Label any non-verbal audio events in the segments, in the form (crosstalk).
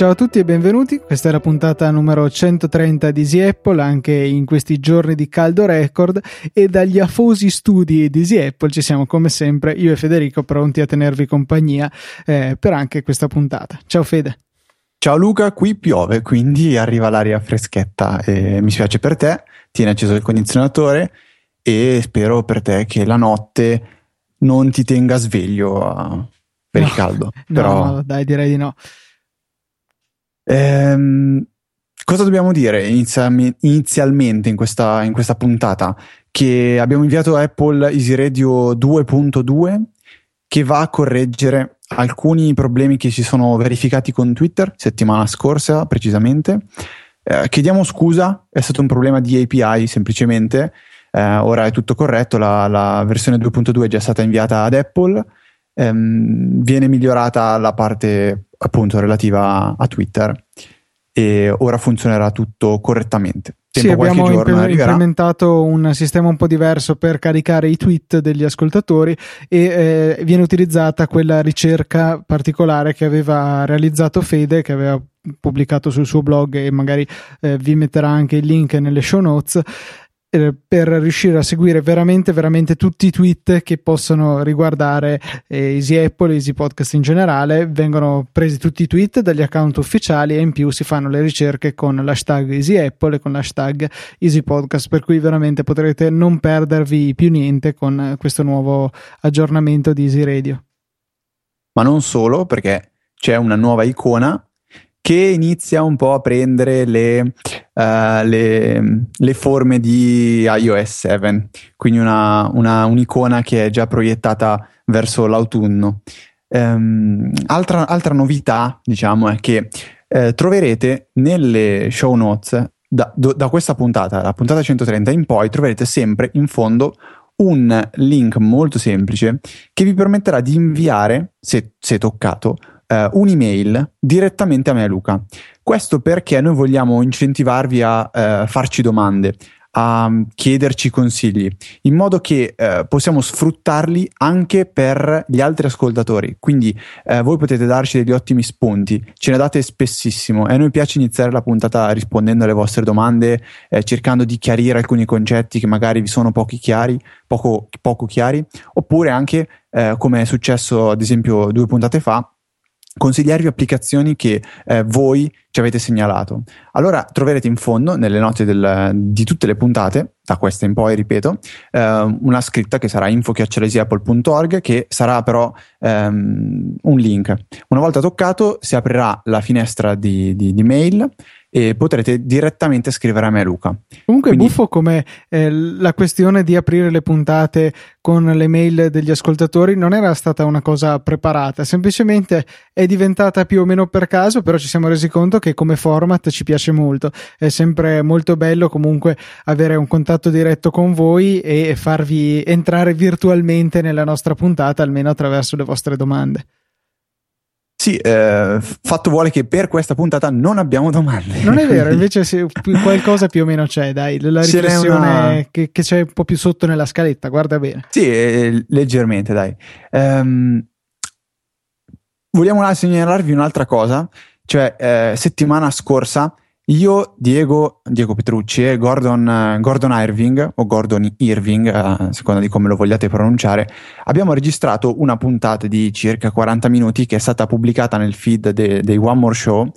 Ciao a tutti e benvenuti, questa è la puntata numero 130 di Easy Apple, anche in questi giorni di caldo record e dagli afosi studi di Easy Apple ci siamo come sempre io e Federico pronti a tenervi compagnia eh, per anche questa puntata. Ciao Fede. Ciao Luca, qui piove, quindi arriva l'aria freschetta e mi spiace per te, tieni acceso il condizionatore e spero per te che la notte non ti tenga sveglio uh, per no, il caldo. (laughs) No, Però... no, dai, direi di no. Ehm, cosa dobbiamo dire inizialmente in questa, in questa puntata? Che abbiamo inviato Apple Easy Radio 2.2 che va a correggere alcuni problemi che si sono verificati con Twitter settimana scorsa precisamente. Eh, chiediamo scusa, è stato un problema di API semplicemente. Eh, ora è tutto corretto, la, la, versione 2.2 è già stata inviata ad Apple. Ehm, viene migliorata la parte appunto relativa a Twitter e ora funzionerà tutto correttamente. Tempo sì, abbiamo imp- implementato un sistema un po' diverso per caricare i tweet degli ascoltatori e eh, viene utilizzata quella ricerca particolare che aveva realizzato Fede, che aveva pubblicato sul suo blog e magari eh, vi metterà anche il link nelle show notes eh, per riuscire a seguire veramente, veramente tutti i tweet che possono riguardare eh, Easy Apple, Easy Podcast in generale. Vengono presi tutti i tweet dagli account ufficiali e in più si fanno le ricerche con l'hashtag Easy Apple e con l'hashtag Easy Podcast, per cui veramente potrete non perdervi più niente con questo nuovo aggiornamento di Easy Radio. Ma non solo, perché c'è una nuova icona che inizia un po' a prendere le, uh, le, le forme di iOS 7, quindi una, una, un'icona che è già proiettata verso l'autunno. Um, altra, altra, novità, diciamo, è che eh, troverete nelle show notes da, do, da questa puntata, la puntata 130 in poi, troverete sempre in fondo un link molto semplice che vi permetterà di inviare, se, se toccato, uh, un'email direttamente a me Luca. Questo perché noi vogliamo incentivarvi a uh, farci domande, a chiederci consigli, in modo che eh, possiamo sfruttarli anche per gli altri ascoltatori. Quindi eh, voi potete darci degli ottimi spunti, ce ne date spessissimo e a noi piace iniziare la puntata rispondendo alle vostre domande, eh, cercando di chiarire alcuni concetti che magari vi sono pochi chiari, poco, poco chiari, oppure anche eh, come è successo ad esempio due puntate fa consigliarvi applicazioni che eh, voi ci avete segnalato. Allora troverete in fondo, nelle note del, di tutte le puntate, da questa in poi, ripeto, eh, una scritta che sarà info.apple.org che sarà però ehm, un link. Una volta toccato si aprirà la finestra di, di, di mail e potrete direttamente scrivere a me Luca. Comunque Quindi... buffo come eh, la questione di aprire le puntate con le mail degli ascoltatori non era stata una cosa preparata, semplicemente è diventata più o meno per caso, però ci siamo resi conto che come format ci piace molto, è sempre molto bello comunque avere un contatto diretto con voi e farvi entrare virtualmente nella nostra puntata almeno attraverso le vostre domande. Sì, eh, fatto vuole che per questa puntata non abbiamo domande. Non è (laughs) vero, invece se, qualcosa più o meno c'è, dai, la riflessione una... che, che, c'è un po' più sotto nella scaletta, guarda bene. Sì, eh, leggermente, dai. Um, vogliamo segnalarvi un'altra cosa, cioè eh, settimana scorsa io, Diego, Diego Petrucci e Gordon, Gordon Irving, o Gordon Irving, a seconda di come lo vogliate pronunciare, abbiamo registrato una puntata di circa 40 minuti che è stata pubblicata nel feed dei de One More Show,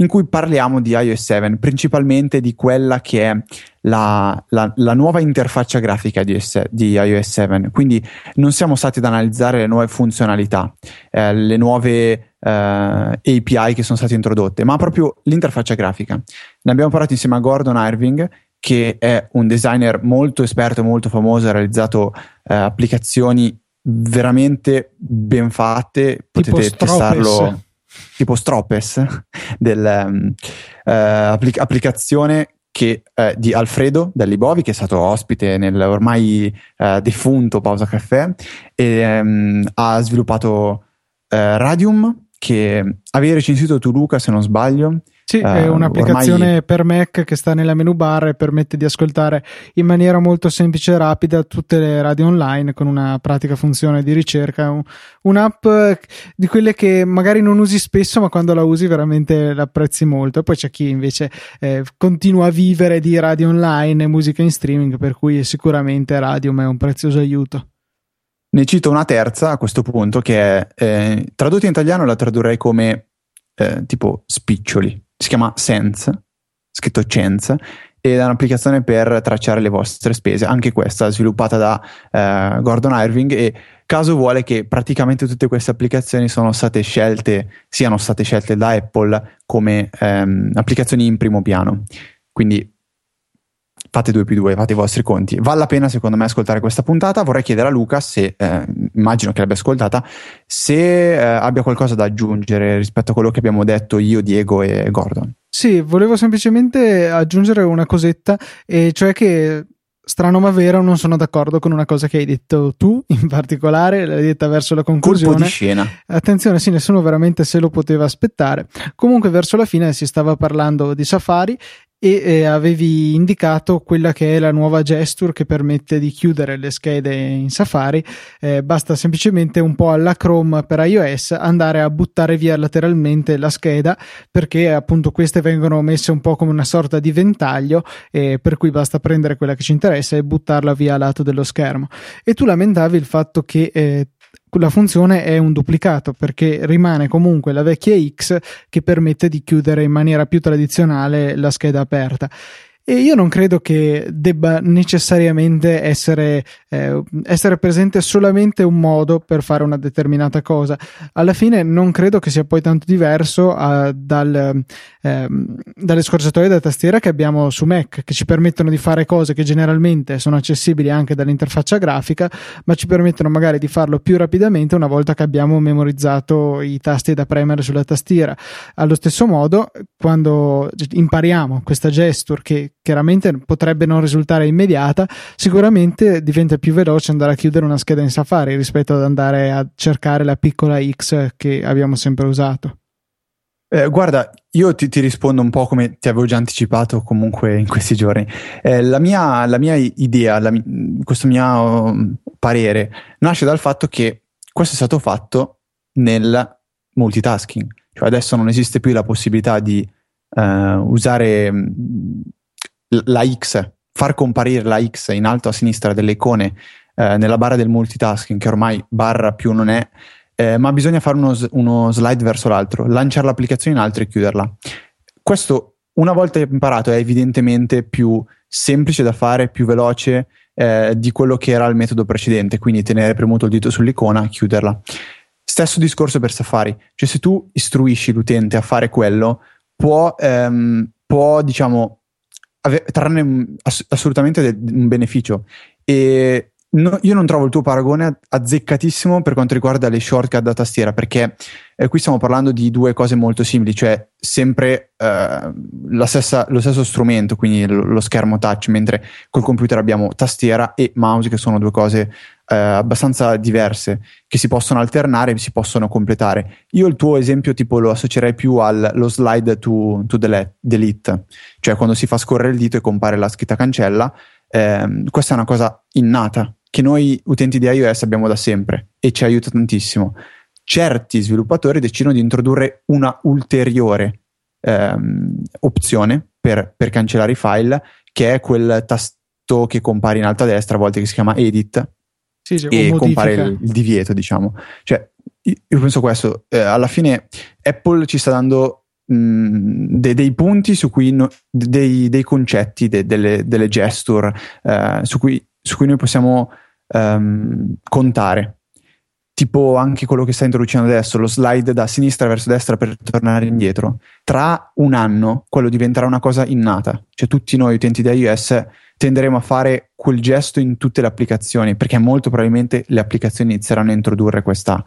in cui parliamo di iOS 7, principalmente di quella che è la, la, la nuova interfaccia grafica di, di, iOS 7. Quindi non siamo stati ad analizzare le nuove funzionalità, eh, le nuove eh, API che sono state introdotte, ma proprio l'interfaccia grafica. Ne abbiamo parlato insieme a Gordon Irving, che è un designer molto esperto molto famoso, ha realizzato uh, applicazioni veramente ben fatte, potete testarlo tipo Stropes del, um, uh, applic- applicazione che, eh, di Alfredo Dellibovi, che è stato ospite nel ormai eh, defunto Pausa Caffè, e um, ha sviluppato eh, Radium, che avevi recensito tu Luca se non sbaglio Sì, uh, è un'applicazione ormai... per Mac che sta nella menu bar e permette di ascoltare in maniera molto semplice e rapida tutte le radio online con una pratica funzione di ricerca. Un, un'app di quelle che magari non usi spesso, ma quando la usi veramente l'apprezzi molto. Poi c'è chi invece eh, continua a vivere di radio online e musica in streaming, per cui sicuramente Radium è un prezioso aiuto. Ne cito una terza a questo punto che è eh, tradotta in italiano la tradurrei come eh, tipo spiccioli si chiama Sense, scritto Chance, ed è un'applicazione per tracciare le vostre spese, anche questa sviluppata da eh, Gordon Irving e caso vuole che praticamente tutte queste applicazioni sono state scelte, siano state scelte da Apple come ehm, applicazioni in primo piano. Quindi fate 2 più 2, fate i vostri conti. Vale la pena secondo me ascoltare questa puntata. Vorrei chiedere a Luca se, eh, immagino che l'abbia ascoltata, se eh, abbia qualcosa da aggiungere rispetto a quello che abbiamo detto io, Diego e Gordon. Sì, volevo semplicemente aggiungere una cosetta, e cioè che strano ma vero, non sono d'accordo con una cosa che hai detto tu, in particolare, l'hai detta verso la conclusione. Colpo di scena. Attenzione, sì, nessuno veramente se lo poteva aspettare. Comunque, verso la fine si stava parlando di Safari e eh, avevi indicato quella che è la nuova gesture che permette di chiudere le schede in Safari. Eh, basta semplicemente un po' alla Chrome per iOS andare a buttare via lateralmente la scheda perché appunto queste vengono messe un po' come una sorta di ventaglio eh, per cui basta prendere quella che ci interessa e buttarla via a lato dello schermo. E tu lamentavi il fatto che eh, la funzione è un duplicato perché rimane comunque la vecchia X che permette di chiudere in maniera più tradizionale la scheda aperta e io non credo che debba necessariamente essere, eh, essere, presente solamente un modo per fare una determinata cosa. Alla fine non credo che sia poi tanto diverso uh, dal, eh, dalle scorciatoie da tastiera che abbiamo su Mac, che ci permettono di fare cose che generalmente sono accessibili anche dall'interfaccia grafica, ma ci permettono magari di farlo più rapidamente una volta che abbiamo memorizzato i tasti da premere sulla tastiera. Allo stesso modo, quando impariamo questa gesture che chiaramente potrebbe non risultare immediata, sicuramente diventa più veloce andare a chiudere una scheda in Safari rispetto ad andare a cercare la piccola X che abbiamo sempre usato. Eh, guarda, io ti, ti, rispondo un po' come ti avevo già anticipato comunque in questi giorni. Eh, la, mia, la, mia, idea, la, questo mio um, parere nasce dal fatto che questo è stato fatto nel multitasking. Cioè adesso non esiste più la possibilità di uh, usare la X, far comparire la X in alto a sinistra delle icone eh, nella barra del multitasking, che ormai barra più non è, eh, ma bisogna fare uno, uno, slide verso l'altro, lanciare l'applicazione in alto e chiuderla. Questo, una volta imparato, è evidentemente più semplice da fare, più veloce eh, di quello che era il metodo precedente, quindi tenere premuto il dito sull'icona, chiuderla. Stesso discorso per Safari, cioè se tu istruisci l'utente a fare quello, può, ehm, può diciamo, ave- trarne ass- assolutamente de- un beneficio. E no, io non trovo il tuo paragone azzeccatissimo per quanto riguarda le shortcut da tastiera, perché eh, qui stiamo parlando di due cose molto simili, cioè sempre eh, stessa, lo stesso strumento, quindi lo, lo, schermo touch, mentre col computer abbiamo tastiera e mouse, che sono due cose eh, abbastanza diverse, che si possono alternare e si possono completare. Io il tuo esempio tipo lo associerei più allo slide to, to delete, cioè quando si fa scorrere il dito e compare la scritta cancella. Ehm, questa è una cosa innata che noi utenti di iOS abbiamo da sempre e ci aiuta tantissimo. Certi sviluppatori decidono di introdurre una ulteriore ehm, opzione per, per, cancellare i file, che è quel tasto che compare in alto a destra, a volte che si chiama Edit, sì, sì, e compare il, il, divieto, diciamo. Cioè, io penso questo, eh, alla fine Apple ci sta dando mh, de, dei punti su cui, no, dei, dei, concetti, de, delle, delle, gesture eh, su, cui, su, cui, noi possiamo um, contare. Tipo anche quello che sta introducendo adesso, lo slide da sinistra verso destra per tornare indietro. Tra un anno quello diventerà una cosa innata. Cioè tutti noi utenti di iOS tenderemo a fare quel gesto in tutte le applicazioni, perché molto probabilmente le applicazioni inizieranno a introdurre questa,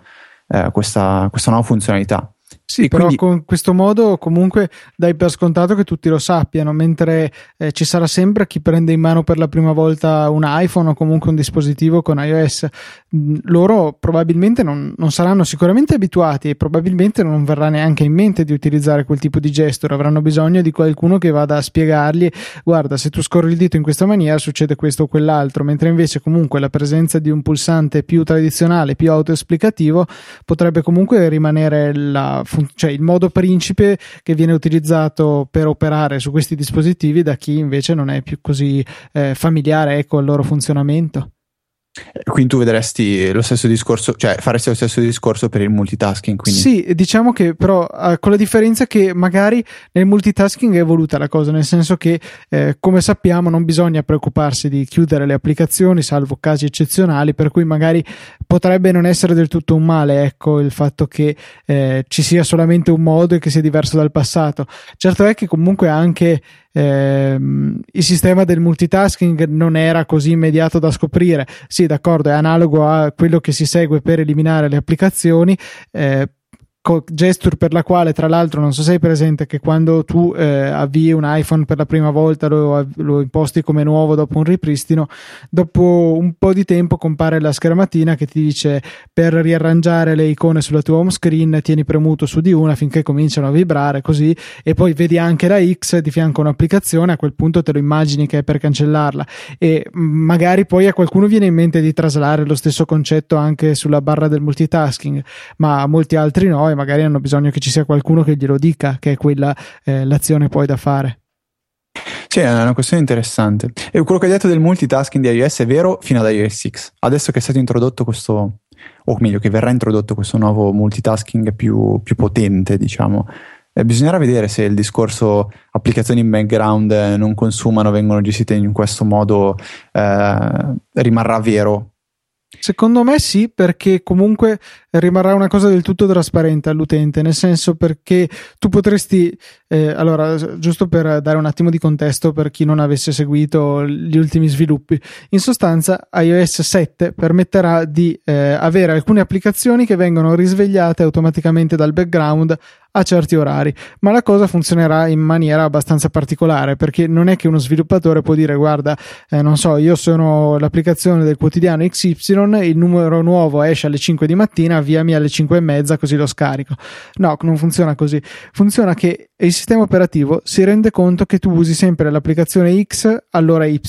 eh, questa, questa nuova funzionalità Sì, però quindi... con questo modo comunque dai per scontato che tutti lo sappiano, mentre eh, ci sarà sempre chi prende in mano per la prima volta un iPhone o comunque un dispositivo con iOS. Mm, loro probabilmente non, non saranno sicuramente abituati e probabilmente non verrà neanche in mente di utilizzare quel tipo di gesture, avranno bisogno di qualcuno che vada a spiegargli guarda se tu scorri il dito in questa maniera succede questo o quell'altro, mentre invece comunque la presenza di un pulsante più tradizionale, più autoesplicativo potrebbe comunque rimanere la cioè il modo principe che viene utilizzato per operare su questi dispositivi da chi invece non è più così eh, familiare ecco, al loro funzionamento. Quindi tu vedresti lo stesso discorso, cioè faresti lo stesso discorso per il multitasking. Quindi. Sì, diciamo che però eh, con la differenza che magari nel multitasking è evoluta la cosa, nel senso che eh, come sappiamo non bisogna preoccuparsi di chiudere le applicazioni, salvo casi eccezionali, per cui magari potrebbe non essere del tutto un male, ecco, il fatto che eh, ci sia solamente un modo e che sia diverso dal passato. Certo è che comunque anche ehm, il sistema del multitasking non era così immediato da scoprire. Sì, d'accordo, è analogo a quello che si segue per eliminare le applicazioni. Eh, gesture per la quale tra l'altro non so se sei presente che quando tu eh, avvii un iPhone per la prima volta lo, lo, imposti come nuovo dopo un ripristino dopo un po' di tempo compare la schermatina che ti dice per riarrangiare le icone sulla tua home screen tieni premuto su di una finché cominciano a vibrare così e poi vedi anche la X di fianco a un'applicazione a quel punto te lo immagini che è per cancellarla. E magari poi a qualcuno viene in mente di traslare lo stesso concetto anche sulla barra del multitasking ma a molti altri no e magari hanno bisogno che ci sia qualcuno che glielo dica che è quella eh, l'azione poi da fare. Sì, è una questione interessante. E quello che hai detto del multitasking di iOS è vero fino ad iOS 6. Adesso che è stato introdotto questo, o meglio, che verrà introdotto questo nuovo multitasking più, più potente, diciamo, eh, bisognerà vedere se il discorso applicazioni in background eh, non consumano, vengono gestite in questo modo, eh, rimarrà vero Secondo me sì, perché comunque rimarrà una cosa del tutto trasparente all'utente, nel senso perché tu potresti, eh, allora, giusto per dare un attimo di contesto per chi non avesse seguito gli ultimi sviluppi, in sostanza iOS 7 permetterà di eh, avere alcune applicazioni che vengono risvegliate automaticamente dal background a certi orari, ma la cosa funzionerà in maniera abbastanza particolare perché non è che uno sviluppatore può dire guarda, eh, non so, io sono l'applicazione del quotidiano XY, il numero nuovo esce alle 5 di mattina, avviami alle 5 e mezza così lo scarico. No, non funziona così. Funziona che il sistema operativo si rende conto che tu usi sempre l'applicazione X all'ora Y.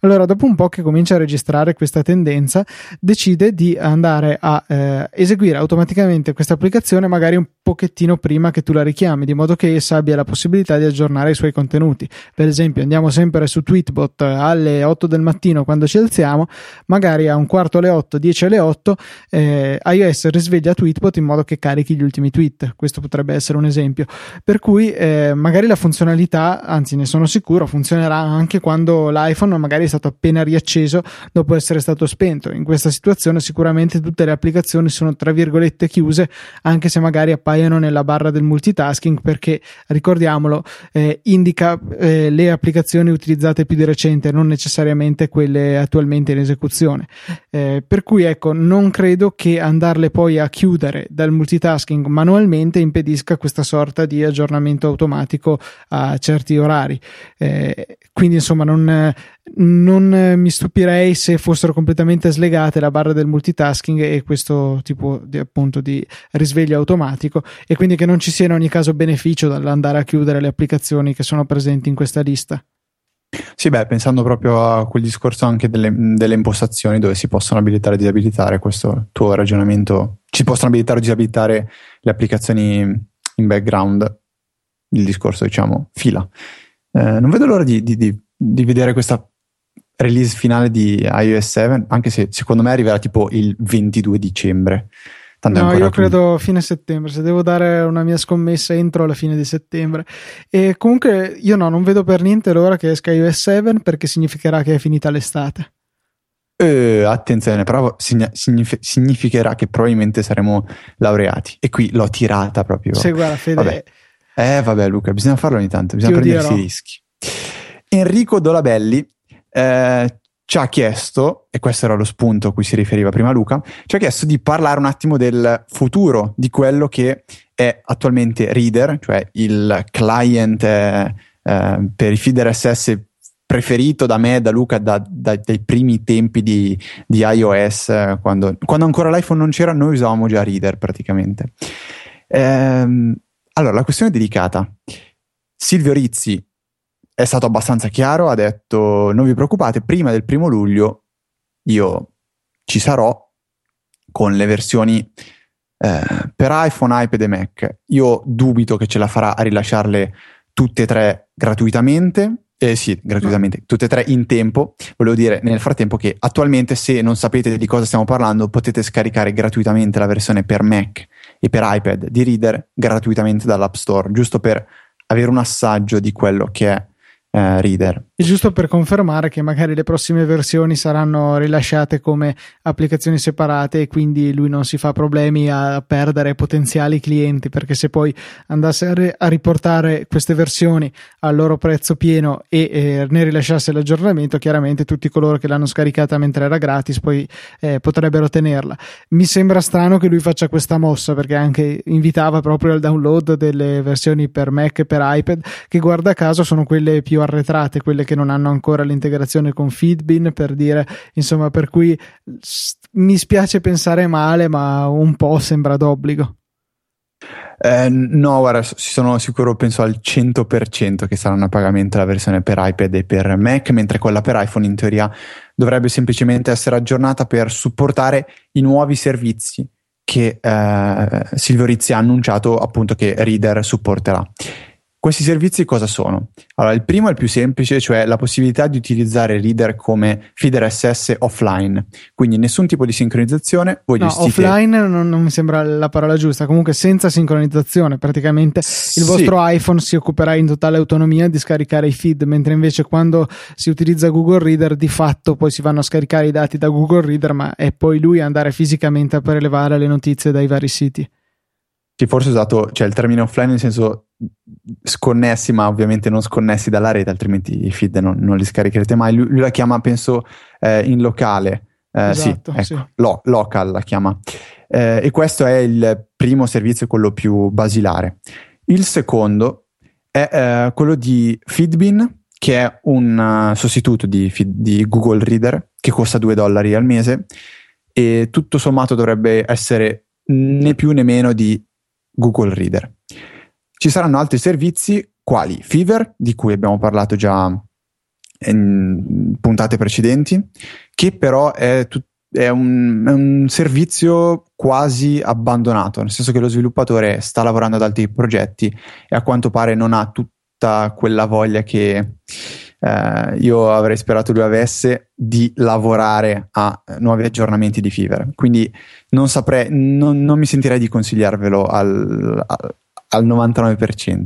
Allora, dopo un po' che comincia a registrare questa tendenza, decide di andare a eh, eseguire automaticamente questa applicazione magari un pochettino prima che tu la richiami, di modo che essa abbia la possibilità di aggiornare i suoi contenuti. Per esempio, andiamo sempre su Tweetbot alle 8 del mattino quando ci alziamo, magari a un quarto alle 8, 10 alle 8, eh, iOS risveglia Tweetbot in modo che carichi gli ultimi tweet. Questo potrebbe essere un esempio. Per cui eh, magari la funzionalità, anzi ne sono sicuro, funzionerà anche quando l'iPhone magari è stato appena riacceso dopo essere stato spento. In questa situazione sicuramente tutte le applicazioni sono tra virgolette chiuse, anche se magari appaiono nella barra del multitasking perché ricordiamolo eh, indica eh, le applicazioni utilizzate più di recente non necessariamente quelle attualmente in esecuzione. Eh, per cui ecco non credo che andarle poi a chiudere dal multitasking manualmente impedisca questa sorta di aggiornamento automatico a certi orari. Eh, quindi insomma non, non mi stupirei se fossero completamente slegate la barra del multitasking e questo tipo di, appunto di risveglio automatico e quindi che non ci sia in ogni caso beneficio dall'andare a chiudere le applicazioni che sono presenti in questa lista. Sì, beh, pensando proprio a quel discorso anche delle, delle impostazioni dove si possono abilitare e disabilitare, questo tuo ragionamento, ci possono abilitare o disabilitare le applicazioni in background, il discorso diciamo fila. Eh, non vedo l'ora di, di, di, di vedere questa release finale di iOS 7, anche se secondo me arriverà tipo il 22 dicembre. Tanto no, io credo fine settembre. Se devo dare una mia scommessa, entro alla fine di settembre. E comunque io no, non vedo per niente l'ora che esca iOS 7 perché significherà che è finita l'estate. Eh, attenzione, però signif- significherà che probabilmente saremo laureati. E qui l'ho tirata proprio. Sì, guarda, Fede. Vabbè. Eh, vabbè, Luca, bisogna farlo ogni tanto, bisogna prendersi i rischi. Enrico Dolabelli eh, ci ha chiesto, e questo era lo spunto a cui si riferiva prima Luca, ci ha chiesto di parlare un attimo del futuro, di quello che è attualmente Reader, cioè il client eh, eh, per i feed RSS preferito da me da Luca da, da, dai primi tempi di, di iOS, quando, quando, ancora l'iPhone non c'era, noi usavamo già Reader praticamente. Ehm, allora, la questione è delicata. Silvio Rizzi è stato abbastanza chiaro, ha detto non vi preoccupate, prima del primo luglio io ci sarò con le versioni eh, per iPhone, iPad e Mac. Io dubito che ce la farà a rilasciarle tutte e tre gratuitamente. Eh sì, gratuitamente, no. tutte e tre in tempo. Volevo dire nel frattempo che attualmente, se non sapete di cosa stiamo parlando, potete scaricare gratuitamente la versione per Mac e per iPad di Reader gratuitamente dall'App Store, giusto per avere un assaggio di quello che è Reader. E giusto per confermare che magari le prossime versioni saranno rilasciate come applicazioni separate e quindi lui non si fa problemi a perdere potenziali clienti perché se poi andasse a, re- a riportare queste versioni al loro prezzo pieno e eh, ne rilasciasse l'aggiornamento, chiaramente tutti coloro che l'hanno scaricata mentre era gratis poi eh, potrebbero tenerla. Mi sembra strano che lui faccia questa mossa perché anche invitava proprio al download delle versioni per Mac e per iPad che guarda caso sono quelle più arretrate, quelle che non hanno ancora l'integrazione con Feedbin, per dire, insomma, per cui mi spiace pensare male, ma un po' sembra d'obbligo. Eh, no, guarda, sono sicuro, penso al 100% che saranno a pagamento la versione per iPad e per Mac, mentre quella per iPhone in teoria dovrebbe semplicemente essere aggiornata per supportare i nuovi servizi che eh, Silvio Rizzi ha annunciato appunto che Reader supporterà. Questi servizi cosa sono? Allora, il primo è il più semplice, cioè la possibilità di utilizzare Reader come feeder SS offline, quindi nessun tipo di sincronizzazione. Voi no, gestite... offline non, non, mi sembra la parola giusta, comunque senza sincronizzazione, praticamente il vostro iPhone si occuperà in totale autonomia di scaricare i feed, mentre invece quando si utilizza Google Reader di fatto poi si vanno a scaricare i dati da Google Reader, ma è poi lui andare fisicamente a prelevare le notizie dai vari siti. Sì, forse ho usato cioè, il termine offline nel senso sconnessi, ma ovviamente non sconnessi dalla rete, altrimenti i feed non, non li scaricherete mai. Lui, lui la chiama, penso, eh, in locale. Eh, esatto, sì, ecco, sì. Lo, local la chiama. Eh, e questo è il primo servizio, quello più basilare. Il secondo è eh, quello di Feedbin, che è un uh, sostituto di, di, Google Reader che costa 2 dollari al mese e tutto sommato dovrebbe essere né più né meno di Google Reader. Ci saranno altri servizi quali Fever, di cui abbiamo parlato già in puntate precedenti, che però è, tut- è, un, è un servizio quasi abbandonato, nel senso che lo sviluppatore sta lavorando ad altri progetti e a quanto pare non ha tutta quella voglia che eh, io avrei sperato lui avesse di lavorare a nuovi aggiornamenti di Fever. Quindi non saprei, non, non mi sentirei di consigliarvelo al, al, al 99%.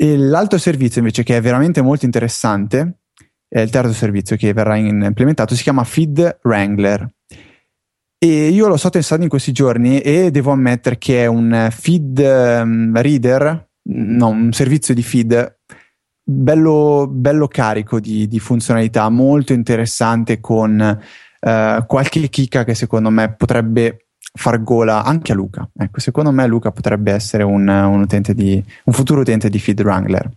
E l'altro servizio invece che è veramente molto interessante, è il terzo servizio che verrà implementato, si chiama Feed Wrangler. E io lo sto testando in questi giorni e devo ammettere che è un feed um, reader, no, un servizio di feed bello, bello carico di, di, funzionalità, molto interessante con uh, qualche chicca che secondo me potrebbe far gola anche a Luca. Ecco, secondo me Luca potrebbe essere un, un, di, un futuro utente di Feed Wrangler.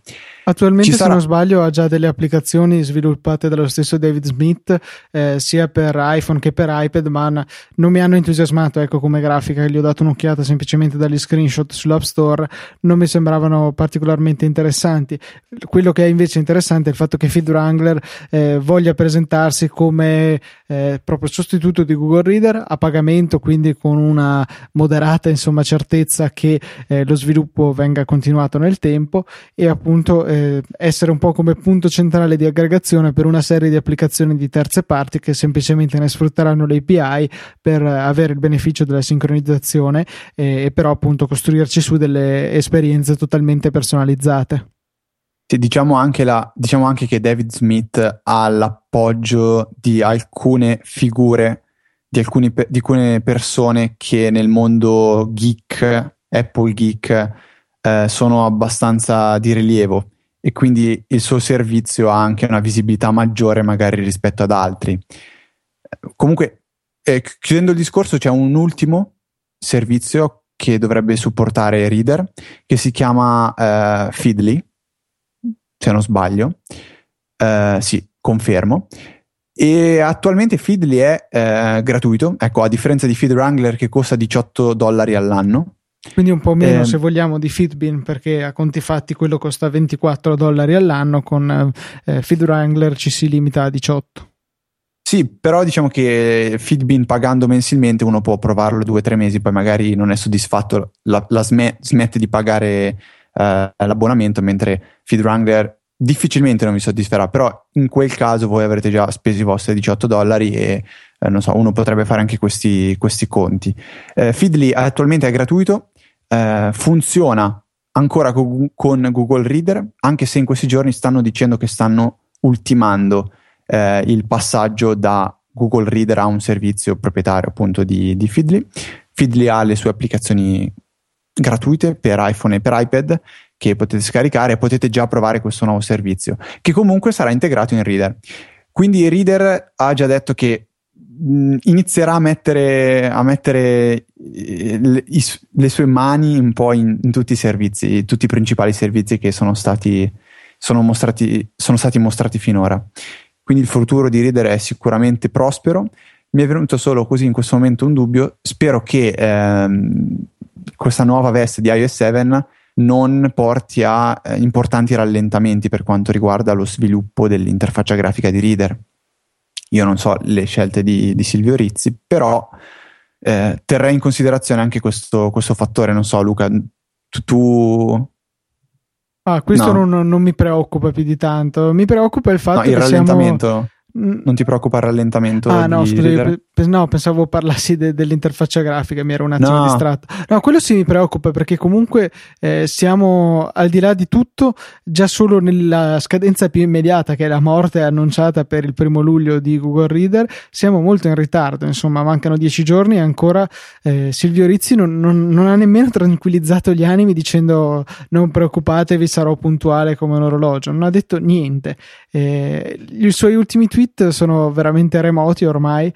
Attualmente, Ci se non sbaglio, ha già delle applicazioni sviluppate dallo stesso David Smith, eh, sia per iPhone che per iPad, ma non mi hanno entusiasmato ecco, come grafica. Gli ho dato un'occhiata semplicemente dagli screenshot sull'App Store, non mi sembravano particolarmente interessanti. Quello che è invece interessante è il fatto che Feed Wrangler eh, voglia presentarsi come eh, proprio sostituto di Google Reader a pagamento, quindi con una moderata insomma, certezza che eh, lo sviluppo venga continuato nel tempo e appunto eh, essere un po' come punto centrale di aggregazione per una serie di applicazioni di terze parti che semplicemente ne sfrutteranno le API per avere il beneficio della sincronizzazione e, e però appunto costruirci su delle esperienze totalmente personalizzate. Diciamo, anche la, diciamo anche che David Smith ha l'appoggio di alcune figure, di, alcuni, di alcune persone che nel mondo geek, Apple geek, eh, sono abbastanza di rilievo e quindi il suo servizio ha anche una visibilità maggiore magari rispetto ad altri. Comunque, eh, chiudendo il discorso, c'è un ultimo servizio che dovrebbe supportare Reader che si chiama uh, Feedly, se non sbaglio. Uh, sì, confermo. E attualmente Feedly è uh, gratuito, ecco, a differenza di Feed Wrangler che costa 18 dollari all'anno. Quindi un po' meno eh, se vogliamo di Feedbin perché a conti fatti quello costa 24 dollari all'anno, con eh, Feed Wrangler ci si limita a 18. Sì, però diciamo che Feedbin pagando mensilmente uno può provarlo due o tre mesi, poi magari non è soddisfatto, la, la sm- smette di pagare eh, l'abbonamento, mentre Feed difficilmente non vi soddisferà, però in quel caso voi avrete già speso i vostri 18 dollari e eh, non so, uno potrebbe fare anche questi, questi conti. Eh, Feedly attualmente è gratuito, eh, funziona ancora co- con Google Reader, anche se in questi giorni stanno dicendo che stanno ultimando eh, il passaggio da Google Reader a un servizio proprietario appunto di, di Feedly. Feedly ha le sue applicazioni gratuite per iPhone e per iPad che potete scaricare e potete già provare questo nuovo servizio che comunque sarà integrato in Reader. Quindi Reader ha già detto che inizierà a mettere, a mettere eh, le, le, sue mani un po' in, in, tutti i servizi, tutti i principali servizi che sono stati, sono mostrati, sono stati mostrati finora. Quindi il futuro di Reader è sicuramente prospero. Mi è venuto solo così in questo momento un dubbio. Spero che ehm, questa nuova veste di iOS 7 non porti a eh, importanti rallentamenti per quanto riguarda lo sviluppo dell'interfaccia grafica di Reader. Io non so le scelte di, di Silvio Rizzi, però eh, terrei in considerazione anche questo, questo fattore. Non so, Luca, tu, tu Ah, questo no. non, non, mi preoccupa più di tanto. Mi preoccupa il fatto no, il che rallentamento. Siamo... Non ti preoccupa il rallentamento? Ah, no, scusi, no, pensavo parlassi de- dell'interfaccia grafica, mi ero un attimo no. distratto. No, quello sì mi preoccupa perché comunque eh, siamo al di là di tutto, già solo nella scadenza più immediata, che è la morte annunciata per il primo luglio di Google Reader, siamo molto in ritardo. Insomma, mancano dieci giorni e ancora eh, Silvio Rizzi non, non, non, ha nemmeno tranquillizzato gli animi dicendo non preoccupatevi, sarò puntuale come un orologio. Non ha detto niente. Eh, I suoi ultimi tweet sono veramente remoti ormai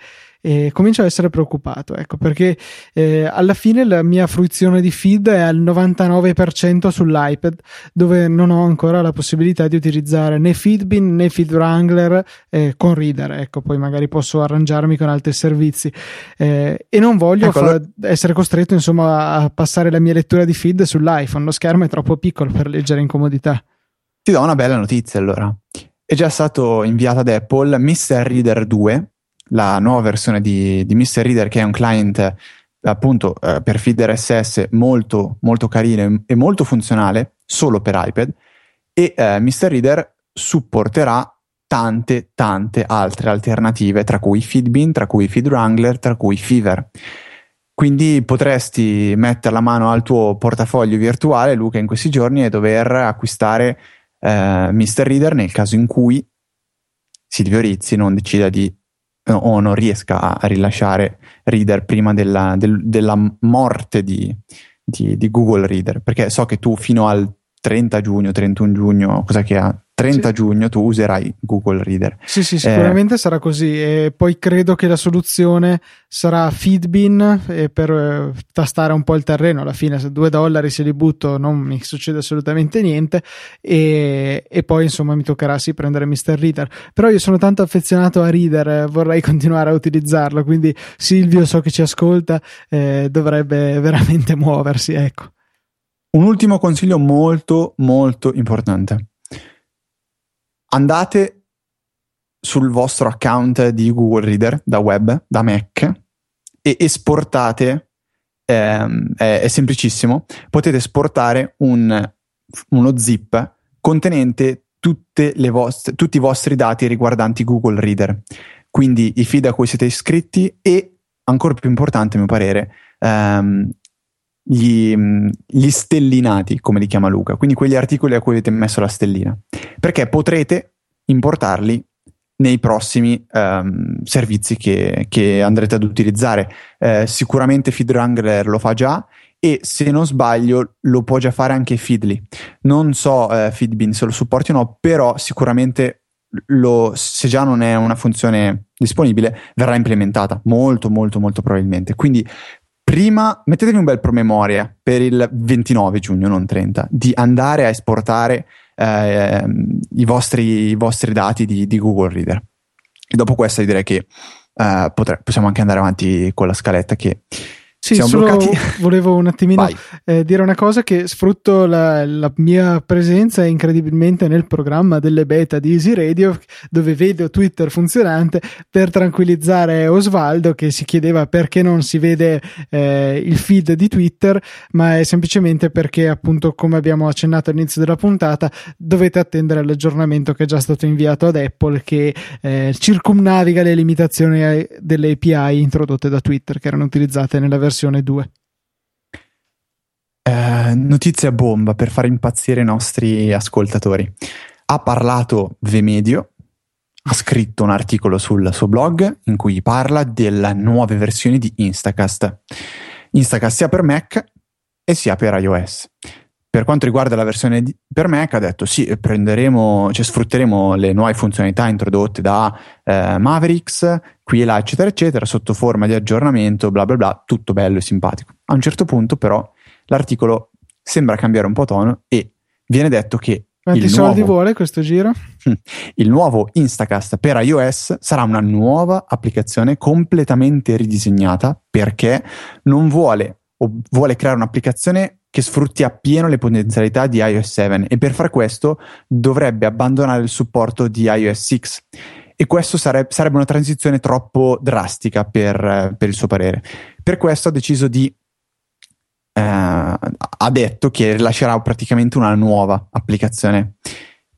e comincio a essere preoccupato, ecco, perché eh, alla fine la mia fruizione di feed è al 99% sull'iPad, dove non ho ancora la possibilità di utilizzare né Feedbin né FeedWrangler eh, con Reader, ecco, poi magari posso arrangiarmi con altri servizi eh, e non voglio ecco, fa- essere costretto, insomma, a passare la mia lettura di feed sull'iPhone, lo schermo è troppo piccolo per leggere in comodità. Ti do una bella notizia allora. È già stato inviato ad Apple Mr. Reader 2 la nuova versione di, di Mr. Reader che è un client appunto eh, per feeder SS molto molto carino e molto funzionale solo per iPad e eh, Mr. Reader supporterà tante tante altre alternative tra cui Feedbin, tra cui FeedWrangler, tra cui Fever. Quindi potresti mettere la mano al tuo portafoglio virtuale, Luca, in questi giorni e dover acquistare eh, Mr. Reader nel caso in cui Silvio Rizzi non decida di o non riesca a rilasciare Reader prima della, del, della morte di, di, di, Google Reader, perché so che tu fino al 30 giugno, 31 giugno, cosa che ha, 30 sì. giugno tu userai Google Reader. Sì, sì, sicuramente eh, sarà così. E poi credo che la soluzione sarà Feedbin eh, per eh, tastare un po' il terreno. Alla fine, se 2 dollari se li butto, non mi succede assolutamente niente. E, e poi, insomma, mi toccherà sì prendere Mr. Reader. Però io sono tanto affezionato a Reader, eh, vorrei (laughs) continuare a utilizzarlo. Quindi, Silvio, so che ci ascolta, eh, dovrebbe veramente muoversi. Ecco. Un ultimo consiglio molto, molto importante andate sul vostro account di Google Reader da web, da Mac e esportate, ehm, è, è, semplicissimo, potete esportare un, uno zip contenente vostre, tutti i vostri dati riguardanti Google Reader, quindi i feed a cui siete iscritti e, ancora più importante a mio parere, ehm, gli, gli, stellinati, come li chiama Luca, quindi quegli articoli a cui avete messo la stellina, perché potrete importarli nei prossimi um, servizi che, che, andrete ad utilizzare. Eh, sicuramente FeedWrangler lo fa già e se non sbaglio lo può già fare anche Feedly. Non so eh, Feedbean se lo supporti o no, però sicuramente lo, se già non è una funzione disponibile, verrà implementata molto, molto, molto probabilmente. Quindi prima mettetevi un bel promemoria per il 29 giugno, non 30, di andare a esportare eh, i, vostri, i, vostri, dati di, di, Google Reader. E dopo questo direi che eh, potre, possiamo anche andare avanti con la scaletta che sì, Siamo solo bloccati. (laughs) volevo un attimino eh, dire una cosa che sfrutto la, la, mia presenza incredibilmente nel programma delle beta di Easy Radio dove vedo Twitter funzionante per tranquillizzare Osvaldo che si chiedeva perché non si vede eh, il feed di Twitter ma è semplicemente perché appunto come abbiamo accennato all'inizio della puntata dovete attendere l'aggiornamento che è già stato inviato ad Apple che eh, circumnaviga le limitazioni eh, delle API introdotte da Twitter che erano utilizzate nella versione versione 2. Eh, notizia bomba per far impazzire i nostri ascoltatori. Ha parlato Vemedio, ha scritto un articolo sul suo blog in cui parla delle nuove versioni di Instacast. Instacast sia per Mac e sia per iOS. Per quanto riguarda la versione di, per Mac, ha detto sì, prenderemo, cioè sfrutteremo le nuove funzionalità introdotte da eh, Mavericks, qui e là, eccetera, eccetera, sotto forma di aggiornamento, bla bla bla, tutto bello e simpatico. A un certo punto, però, l'articolo sembra cambiare un po' tono e viene detto che. Quanti soldi nuovo, vuole questo giro? (laughs) Il nuovo Instacast per iOS sarà una nuova applicazione completamente ridisegnata perché non vuole o vuole creare un'applicazione che sfrutti appieno le potenzialità di iOS 7 e per far questo dovrebbe abbandonare il supporto di iOS 6 e questo sarebbe, sarebbe una transizione troppo drastica per, per, il suo parere. Per questo ha deciso di eh, ha detto che rilascerà praticamente una nuova applicazione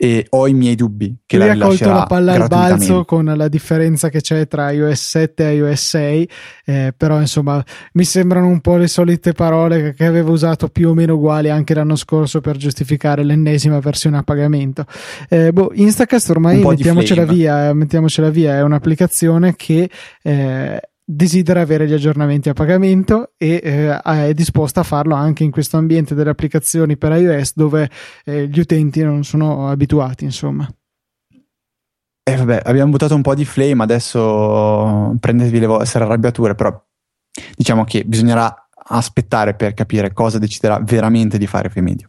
e ho i miei dubbi che Lui la ha colto la palla al balzo con la differenza che c'è tra iOS 7 e iOS 6 eh, però insomma mi sembrano un po' le solite parole che avevo usato più o meno uguali anche l'anno scorso per giustificare l'ennesima versione a pagamento. Eh, boh, Instacast ormai mettiamocela via, mettiamocela via è un'applicazione che eh, desidera avere gli aggiornamenti a pagamento e eh, è disposta a farlo anche in questo ambiente delle applicazioni per iOS dove eh, gli utenti non sono abituati, insomma. Eh vabbè, abbiamo buttato un po' di flame, adesso prendetevi le vostre arrabbiature, però diciamo che bisognerà aspettare per capire cosa deciderà veramente di fare Femedio.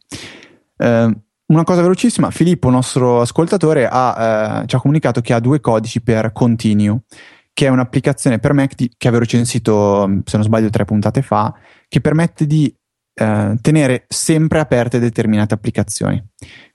Eh, una cosa velocissima, Filippo, nostro ascoltatore, ha, eh, ci ha comunicato che ha due codici per Continue che è un'applicazione per Mac di, che avevo recensito, se non sbaglio, tre puntate fa, che permette di eh, tenere sempre aperte determinate applicazioni.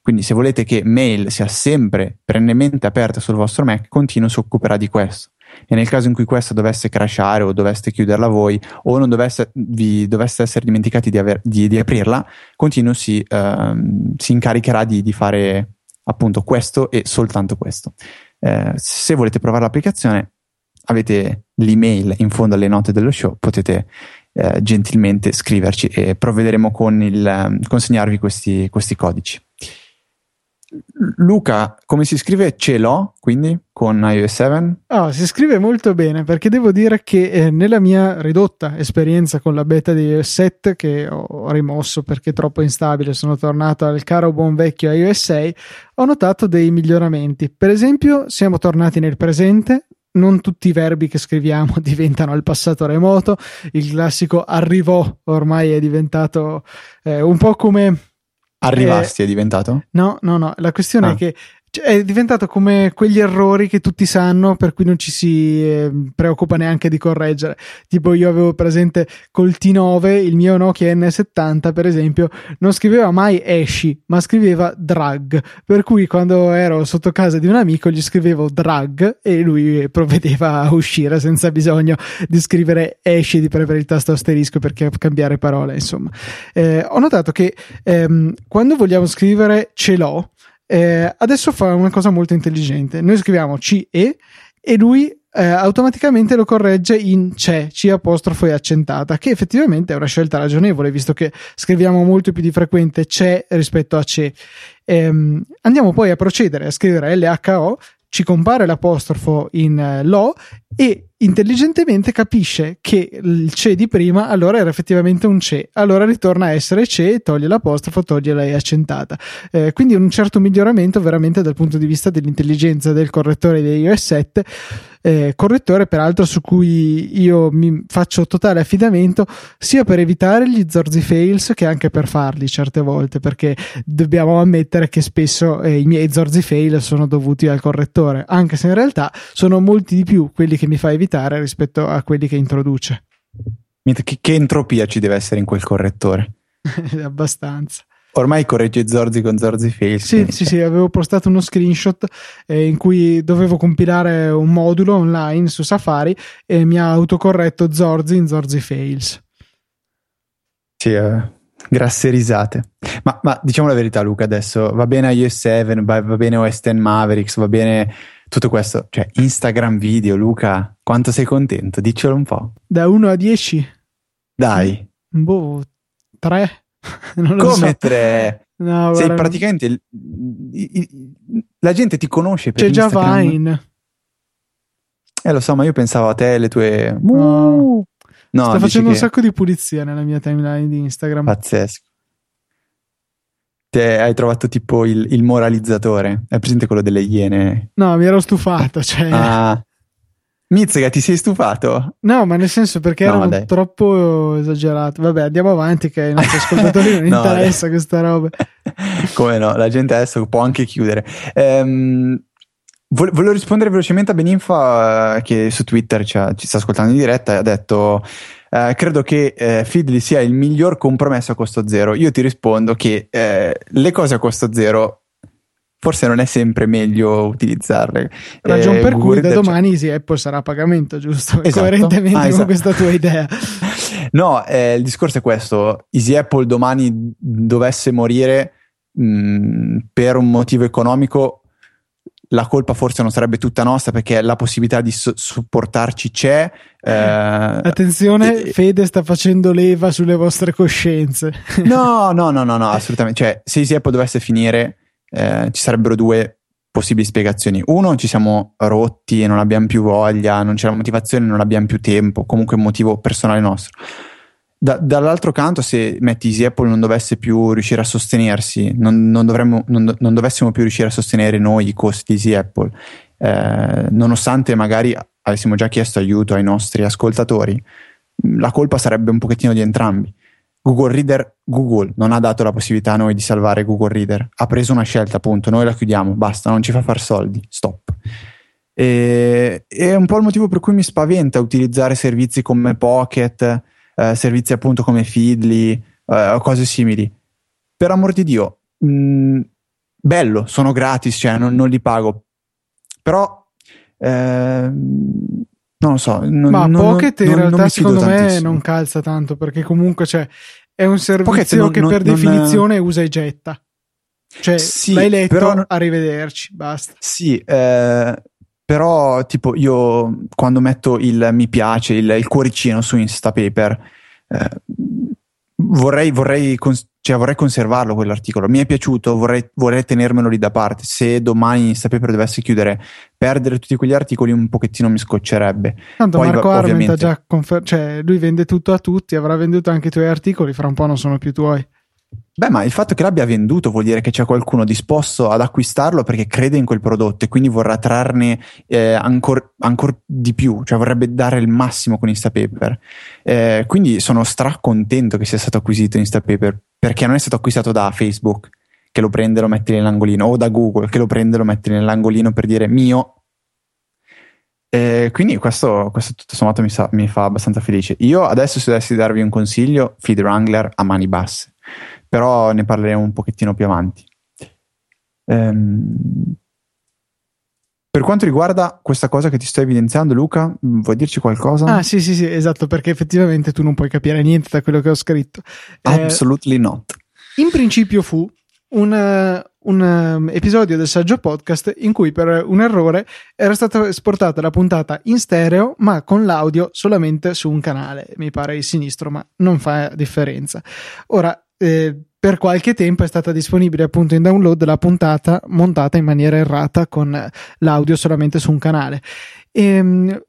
Quindi se volete che Mail sia sempre perennemente aperta sul vostro Mac, Continuo si occuperà di questo. E nel caso in cui questa dovesse crashare o doveste chiuderla voi o non dovesse, vi doveste essere dimenticati di, aver, di, di aprirla, Continuo si, eh, si incaricherà di, di, fare appunto questo e soltanto questo. Eh, se volete provare l'applicazione, avete l'email in fondo alle note dello show, potete eh, gentilmente scriverci e provvederemo con il ehm, consegnarvi questi, questi codici. Luca, come si scrive ce l'ho quindi con iOS 7? Oh, si scrive molto bene perché devo dire che eh, nella mia ridotta esperienza con la beta di iOS 7 che ho rimosso perché troppo instabile, sono tornato al caro buon vecchio iOS 6, ho notato dei miglioramenti. Per esempio, siamo tornati nel presente, non tutti i verbi che scriviamo (laughs) diventano al passato remoto, il classico arrivò ormai è diventato eh, un po' come... Arrivasti eh, è diventato? No, no, no, la questione ah. è che cioè, è diventato come quegli errori che tutti sanno, per cui non ci si eh, preoccupa neanche di correggere. Tipo, io avevo presente col T9, il mio Nokia N70, per esempio, non scriveva mai esci, ma scriveva drag. Per cui quando ero sotto casa di un amico gli scrivevo drag e lui provvedeva a uscire senza bisogno di scrivere esci, di premere il tasto asterisco perché cambiare parole, insomma. Eh, ho notato che ehm, quando vogliamo scrivere ce l'ho, eh, adesso fa una cosa molto intelligente. Noi scriviamo CE e lui eh, automaticamente lo corregge in c'è, C apostrofo e accentata, che effettivamente è una scelta ragionevole, visto che scriviamo molto più di frequente c'è rispetto a c'è. Ehm, andiamo poi a procedere a scrivere LHO, ci compare l'apostrofo in uh, lo e intelligentemente capisce che il c'è di prima allora era effettivamente un c'è, allora ritorna a essere c'è, toglie l'apostrofo, toglie la e accentata. Eh, quindi un certo miglioramento veramente dal punto di vista dell'intelligenza del correttore di iOS 7 eh, correttore peraltro su cui io mi faccio totale affidamento sia per evitare gli zorzi fails che anche per farli certe volte perché dobbiamo ammettere che spesso eh, i miei zorzi fail sono dovuti al correttore anche se in realtà sono molti di più quelli che mi fa evitare rispetto a quelli che introduce. Che, che entropia ci deve essere in quel correttore? (laughs) Abbastanza Ormai corregge Zorzi con Zorzi Face. Sì, sì, sì, avevo postato uno screenshot eh, in cui dovevo compilare un modulo online su Safari e mi ha autocorretto Zorzi in Zorzi Fails. Sì, eh, grasse risate. Ma, ma, diciamo la verità, Luca, adesso va bene iOS 7, va, va bene OS X Mavericks, va bene tutto questo. Cioè, Instagram video, Luca, quanto sei contento? Diccelo un po'. Da 1 a 10? Dai. Boh, 3. (laughs) Come so. tre? No, Sei praticamente. La gente ti conosce per C'è già Vine. Eh, lo so, ma io pensavo a te le tue. No. no Sto facendo un sacco di pulizia nella mia timeline di Instagram. Pazzesco. Te hai trovato tipo il, il moralizzatore. È presente quello delle iene? No, mi ero stufato. Cioè... Ah. Mizzica, ti sei stufato? No, ma nel senso perché no, erano troppo esagerato. Vabbè, andiamo avanti che ai nostri (laughs) ascoltatori non no, interessa dai. questa roba. (laughs) Come no, la gente adesso può anche chiudere. Ehm, volevo rispondere velocemente a Beninfa eh, che su Twitter ci, ci, sta ascoltando in diretta e ha detto eh, credo che eh, Feedly sia il miglior compromesso a costo zero. Io ti rispondo che eh, le cose a costo zero forse non è sempre meglio utilizzarle. Ragione eh, per cui da domani sì, Apple sarà a pagamento, giusto? Esatto. Coerentemente ah, esatto. con questa tua idea. (laughs) no, eh, il discorso è questo: Easy Apple domani dovesse morire mh, mm, per un motivo economico, la colpa forse non sarebbe tutta nostra perché la possibilità di so- supportarci c'è. Eh, Attenzione, e, Fede sta facendo leva sulle vostre coscienze. no, (laughs) no, no, no, no, assolutamente. Cioè, se Easy Apple dovesse finire eh, ci sarebbero due possibili spiegazioni. Uno, ci siamo rotti e non abbiamo più voglia, non c'è la motivazione, non abbiamo più tempo, comunque è un motivo personale nostro. Da, dall'altro canto, se metti Easy Apple non dovesse più riuscire a sostenersi, non, non, dovremmo, non, non dovessimo più riuscire a sostenere noi i costi di Easy Apple, eh, nonostante magari avessimo già chiesto aiuto ai nostri ascoltatori, la colpa sarebbe un pochettino di entrambi. Google Reader, Google non ha dato la possibilità a noi di salvare Google Reader, ha preso una scelta, appunto, noi la chiudiamo, basta, non ci fa far soldi, stop. E, è un po' il motivo per cui mi spaventa utilizzare servizi come Pocket, eh, servizi appunto come Feedly eh, cose simili. Per amor di Dio, mh, mm, bello, sono gratis, cioè non, non li pago, però eh, non lo so. Non, Ma non, Pocket non, in realtà secondo me tantissimo. non calza tanto perché comunque cioè, è un servizio che per definizione usa e getta. Cioè, sì, l'hai letto, però, arrivederci, basta. Sì, eh, però tipo io quando metto il mi piace, il, il cuoricino su Instapaper, eh, vorrei, vorrei cons- cioè vorrei conservarlo quell'articolo. Mi è piaciuto, vorrei, vorrei tenermelo lì da parte. Se domani Instapaper dovesse chiudere, perdere tutti quegli articoli un pochettino mi scoccerebbe. Tanto Poi, Marco Arment ha già confermato, cioè lui vende tutto a tutti, avrà venduto anche i tuoi articoli, fra un po' non sono più tuoi. Beh, ma il fatto che l'abbia venduto vuol dire che c'è qualcuno disposto ad acquistarlo perché crede in quel prodotto e quindi vorrà trarne eh, ancora ancor di più, cioè vorrebbe dare il massimo con Instapaper. Eh, quindi sono stracontento che sia stato acquisito Instapaper perché non è stato acquistato da Facebook che lo prende e lo mette nell'angolino o da Google che lo prende e lo mette nell'angolino per dire mio. Eh, quindi questo, questo, tutto sommato mi, sa, mi fa abbastanza felice. Io adesso se dovessi darvi un consiglio, Feed Wrangler a mani basse però ne parleremo un pochettino più avanti. Ehm, per quanto riguarda questa cosa che ti sto evidenziando, Luca, vuoi dirci qualcosa? Ah, sì, sì, sì, esatto, perché effettivamente tu non puoi capire niente da quello che ho scritto. Absolutely eh, not. In principio fu un, un um, episodio del saggio podcast in cui per un errore era stata esportata la puntata in stereo, ma con l'audio solamente su un canale, mi pare il sinistro, ma non fa differenza. Ora, eh, per qualche tempo è stata disponibile appunto in download la puntata montata in maniera errata con l'audio solamente su un canale. E, ehm,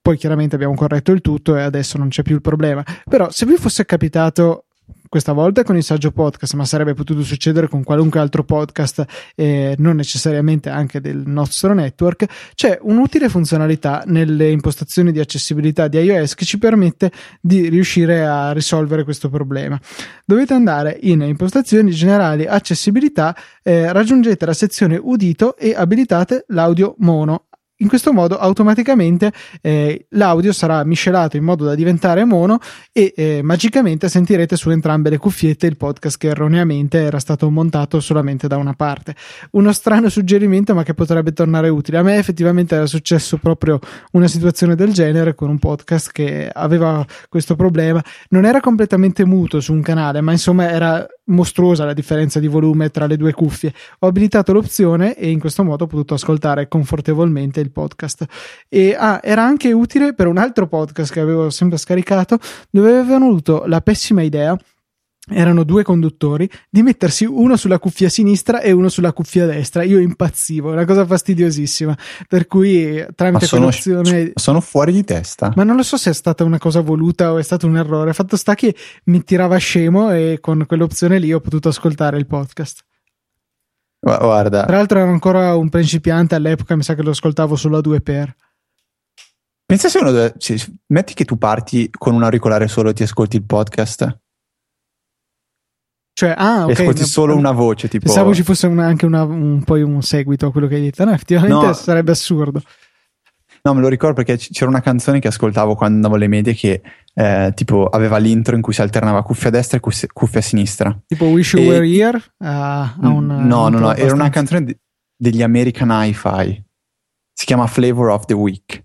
poi chiaramente abbiamo corretto il tutto e adesso non c'è più il problema. Però se vi fosse capitato questa volta con il saggio podcast, ma sarebbe potuto succedere con qualunque altro podcast, eh, non necessariamente anche del nostro network, c'è un'utile funzionalità nelle impostazioni di accessibilità di iOS che ci permette di riuscire a risolvere questo problema. Dovete andare in impostazioni generali accessibilità, eh, raggiungete la sezione udito e abilitate l'audio mono in questo modo automaticamente eh, l'audio sarà miscelato in modo da diventare mono e eh, magicamente sentirete su entrambe le cuffiette il podcast che erroneamente era stato montato solamente da una parte. Uno strano suggerimento ma che potrebbe tornare utile. A me effettivamente era successo proprio una situazione del genere con un podcast che aveva questo problema. Non era completamente muto su un canale ma insomma era mostruosa la differenza di volume tra le due cuffie. Ho abilitato l'opzione e in questo modo ho potuto ascoltare confortevolmente il podcast. E ah, era anche utile per un altro podcast che avevo sempre scaricato, dove avevano avuto la pessima idea erano due conduttori di mettersi uno sulla cuffia sinistra e uno sulla cuffia destra. Io impazzivo, una cosa fastidiosissima. Per cui tramite sono, quell'opzione. Sono fuori di testa. Ma non lo so se è stata una cosa voluta o è stato un errore. Fatto sta che mi tirava scemo e con quell'opzione lì ho potuto ascoltare il podcast. Guarda. Tra l'altro ero ancora un principiante all'epoca, mi sa che lo ascoltavo solo a 2x. Pensa se uno sì, metti che tu parti con un auricolare solo e ti ascolti il podcast cioè, ah, ok. Ascolti solo una voce, tipo. Pensavo ci fosse una, anche una, un, poi un seguito a quello che hai detto. No, effettivamente no. sarebbe assurdo. No, me lo ricordo perché c'era una canzone che ascoltavo quando andavo alle medie che eh, tipo aveva l'intro in cui si alternava cuffia a destra e cuffia, a sinistra. Tipo Wish You e... Were Here? Uh, un, no, no, no, era una canzone de- degli American Hi-Fi. Si chiama Flavor of the Week.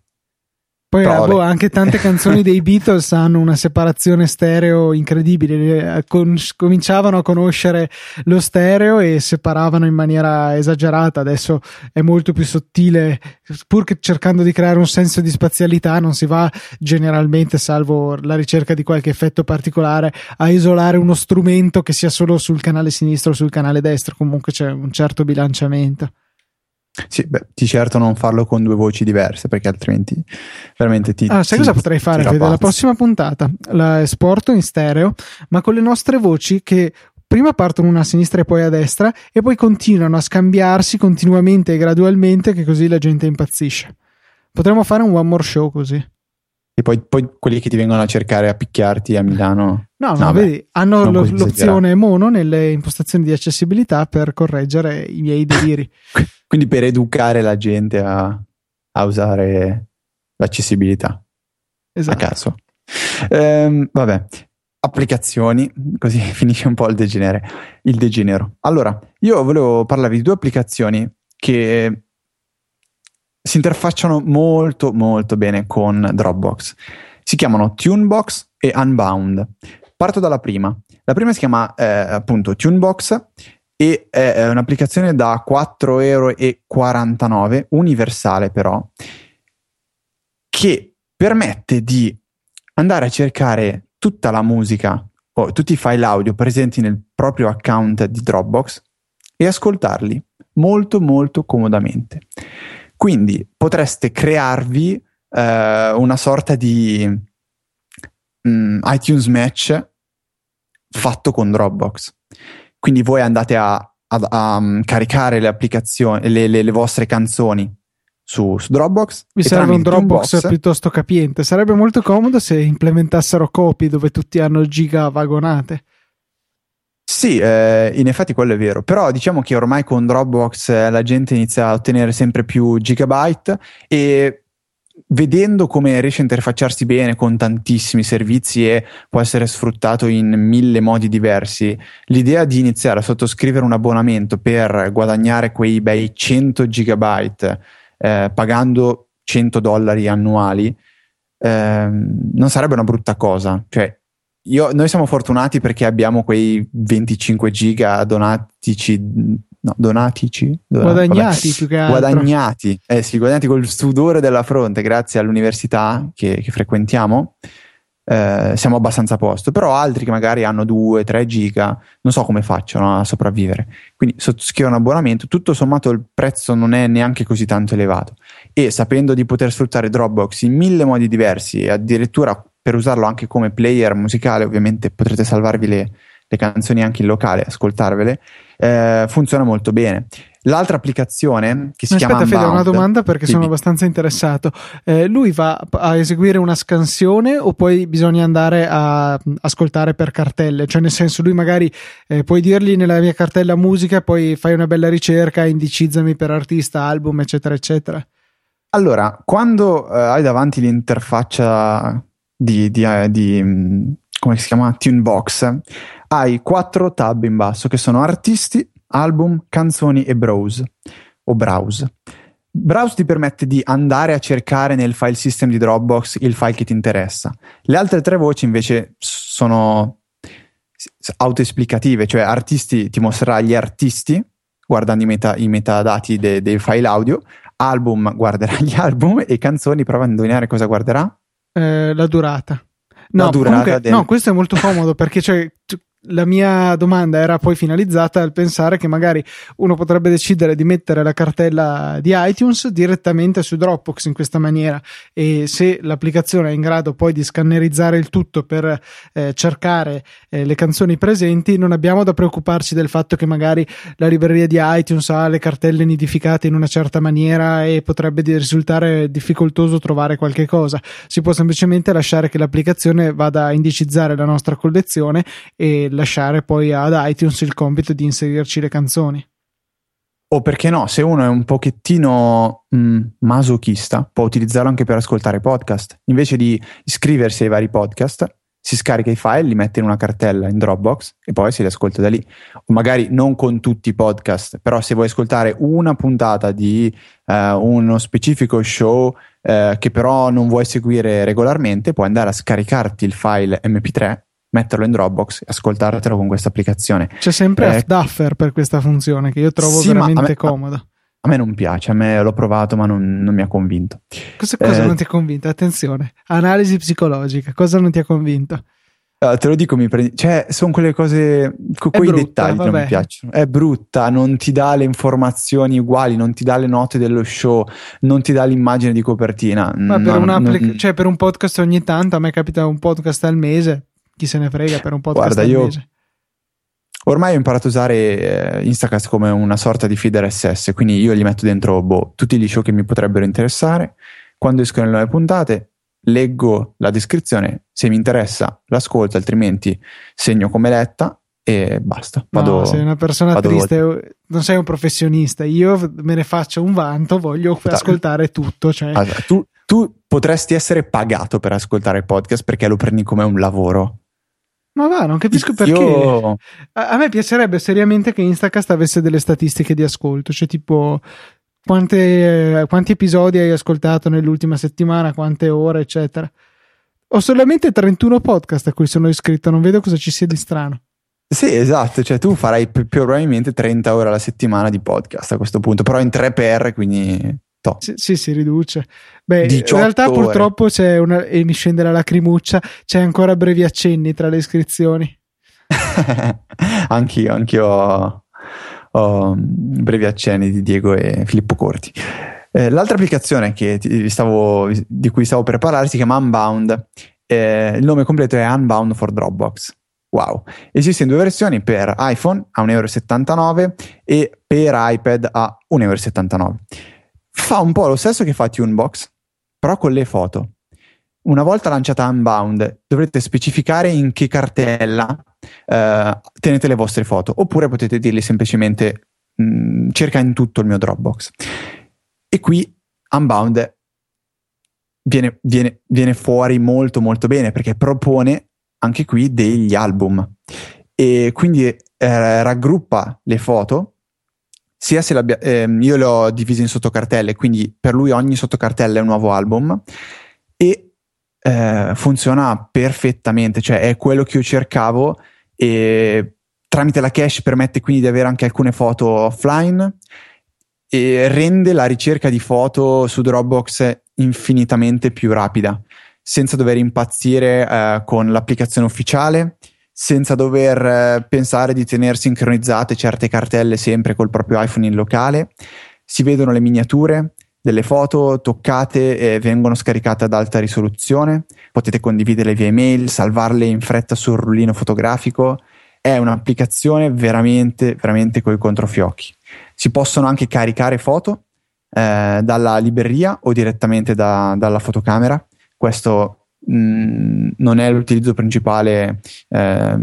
Poi boh, anche tante canzoni dei (laughs) Beatles hanno una separazione stereo incredibile. Con, cominciavano a conoscere lo stereo e separavano in maniera esagerata. Adesso è molto più sottile, pur cercando di creare un senso di spazialità, non si va generalmente, salvo la ricerca di qualche effetto particolare, a isolare uno strumento che sia solo sul canale sinistro o sul canale destro. Comunque c'è un certo bilanciamento. Sì, beh, di certo non farlo con due voci diverse perché altrimenti veramente ti. Ah, sai ti, cosa potrei fare? Fede? La prossima puntata la esporto in stereo, ma con le nostre voci che prima partono una a sinistra e poi a destra e poi continuano a scambiarsi continuamente e gradualmente, che così la gente impazzisce. Potremmo fare un one more show così. E poi, poi, quelli che ti vengono a cercare a picchiarti a Milano. No, no, no vedi, hanno lo, l'opzione mono nelle impostazioni di accessibilità per correggere i miei deliri. (laughs) Quindi per educare la gente a, a usare l'accessibilità. Esatto. A caso. Ehm, vabbè, applicazioni, così (laughs) finisce un po' il degenere, il degenero. Allora, io volevo parlarvi di due applicazioni che si interfacciano molto molto bene con Dropbox. Si chiamano Tunebox e Unbound. Parto dalla prima. La prima si chiama eh, appunto Tunebox e è un'applicazione da 4,49 euro, universale però, che permette di andare a cercare tutta la musica o tutti i file audio presenti nel proprio account di Dropbox e ascoltarli molto molto comodamente. Quindi potreste crearvi eh, una sorta di mm, iTunes Match fatto con Dropbox. Quindi voi andate a, a, a um, caricare le applicazioni, le, le, le vostre canzoni su, su, Dropbox. Mi serve un Dropbox box, piuttosto capiente. Sarebbe molto comodo se implementassero copy dove tutti hanno giga vagonate. Sì, eh, in effetti quello è vero, però diciamo che ormai con Dropbox eh, la gente inizia a ottenere sempre più gigabyte e vedendo come riesce a interfacciarsi bene con tantissimi servizi e può essere sfruttato in mille modi diversi, l'idea di iniziare a sottoscrivere un abbonamento per guadagnare quei bei 100 gigabyte eh, pagando 100 dollari annuali eh, non sarebbe una brutta cosa. Cioè, io, noi siamo fortunati perché abbiamo quei 25 giga donatici no, donatici, guadagnati più che altro. Guadagnati, eh sì, guadagnati col sudore della fronte grazie all'università che, che frequentiamo. eh, siamo abbastanza a posto, però altri che magari hanno 2-3 giga, non so come facciano a sopravvivere. Quindi sottoscrivo un abbonamento, tutto sommato il prezzo non è neanche così tanto elevato e sapendo di poter sfruttare Dropbox in mille modi diversi e addirittura per usarlo anche come player musicale, ovviamente potrete salvarvi le, le canzoni anche in locale, ascoltarvele, eh, funziona molto bene. L'altra applicazione che si Aspetta, chiama Fede, Unbound, una domanda perché sono abbastanza interessato. Eh, lui va a eseguire una scansione o poi bisogna andare a ascoltare per cartelle? Cioè, nel senso, lui magari eh, puoi dirgli nella mia cartella musica, poi fai una bella ricerca, indicizzami per artista, album, eccetera, eccetera. Allora, quando eh, hai davanti l'interfaccia di, di, eh, di mm, come si chiama? Tunebox, hai quattro tab in basso che sono artisti, album, canzoni e browse o browse. Browse ti permette di andare a cercare nel file system di Dropbox il file che ti interessa. Le altre tre voci invece sono autoesplicative, cioè artisti ti mostrerà gli artisti guardando i, meta, i metadati de, dei file audio, album guarderà gli (laughs) album e canzoni prova a indovinare cosa guarderà? Eh, la durata. No, la durata comunque, del... no, questo è molto comodo perché cioè, la mia domanda era poi finalizzata al pensare che magari uno potrebbe decidere di mettere la cartella di iTunes direttamente su Dropbox in questa maniera. E se l'applicazione è in grado poi di scannerizzare il tutto per eh, cercare eh, le canzoni presenti non abbiamo da preoccuparci del fatto che magari la libreria di iTunes ha le cartelle nidificate in una certa maniera e potrebbe risultare difficoltoso trovare qualche cosa. Si può semplicemente lasciare che l'applicazione vada a indicizzare la nostra collezione e lasciare poi ad iTunes il compito di inserirci le canzoni. O perché no, se uno è un pochettino mh, mm, masochista, può utilizzarlo anche per ascoltare podcast. Invece di iscriversi ai vari podcast, si scarica i file, li mette in una cartella in Dropbox e poi si li ascolta da lì. O magari non con tutti i podcast, però se vuoi ascoltare una puntata di uh, uno specifico show uh, che però non vuoi seguire regolarmente, puoi andare a scaricarti il file MP3 metterlo in Dropbox e ascoltartelo con questa applicazione. C'è sempre eh, Duffer per questa funzione che io trovo sì, veramente me, comoda. A me non piace, a me l'ho provato ma non, non mi ha convinto. Cosa, cosa eh, non ti ha convinto? Attenzione, analisi psicologica, cosa non ti ha convinto? Uh, te lo dico, mi prendi... cioè, sono quelle cose, co- quei brutta, dettagli vabbè. non mi piacciono. È brutta, non ti dà le informazioni uguali, non ti dà le note dello show, non ti dà l'immagine di copertina. Ma per, no, non... cioè, per un podcast ogni tanto, a me capita un podcast al mese, chi se ne frega per un podcast Guarda, io ormai ho imparato a usare eh, Instacast come una sorta di feeder SS, quindi io gli metto dentro boh, tutti gli show che mi potrebbero interessare. Quando escono le nuove puntate, leggo la descrizione, se mi interessa l'ascolto, altrimenti segno come letta e basta. Vado, no, sei una persona triste, oltre. non sei un professionista. Io me ne faccio un vanto, voglio Ta- ascoltare tutto. Cioè... Allora, tu, tu potresti essere pagato per ascoltare podcast perché lo prendi come un lavoro. Ma va, non capisco perché. Io... A, a, me piacerebbe seriamente che Instacast avesse delle statistiche di ascolto, cioè tipo quante, quanti episodi hai ascoltato nell'ultima settimana, quante ore, eccetera. Ho solamente 31 podcast a cui sono iscritto, non vedo cosa ci sia di strano. Sì, esatto, cioè tu farai più probabilmente 30 ore alla settimana di podcast a questo punto, però in 3 per, quindi. Sì, si riduce. Beh, in realtà ore. purtroppo c'è una, e mi scende la lacrimuccia, c'è ancora brevi accenni tra le iscrizioni. (laughs) anch'io, anch'io ho, ho, brevi accenni di Diego e Filippo Corti. Eh, l'altra applicazione stavo, di cui stavo per parlare si chiama Unbound. Eh, il nome completo è Unbound for Dropbox. Wow, esistono due versioni per iPhone a 1,79€ e per iPad a 1,79€. Fa un po' lo stesso che fa Tunebox, però con le foto. Una volta lanciata Unbound, dovrete specificare in che cartella eh, tenete le vostre foto, oppure potete dirgli semplicemente mh, mm, cerca in tutto il mio Dropbox. E qui Unbound viene, viene, viene fuori molto molto bene perché propone anche qui degli album e quindi eh, raggruppa le foto sia se l'abbia, ehm, io le ho divise in sottocartelle, quindi per lui ogni sottocartella è un nuovo album e eh, funziona perfettamente, cioè è quello che io cercavo e tramite la cache permette quindi di avere anche alcune foto offline e rende la ricerca di foto su Dropbox infinitamente più rapida. senza dover impazzire eh, con l'applicazione ufficiale, senza dover eh, pensare di tenere sincronizzate certe cartelle sempre col proprio iPhone in locale. Si vedono le miniature delle foto toccate e vengono scaricate ad alta risoluzione. Potete condividerle via email, salvarle in fretta sul rullino fotografico. È un'applicazione veramente, veramente coi controfiocchi. Si possono anche caricare foto eh, dalla libreria o direttamente da, dalla fotocamera. Questo mh, non è l'utilizzo principale eh,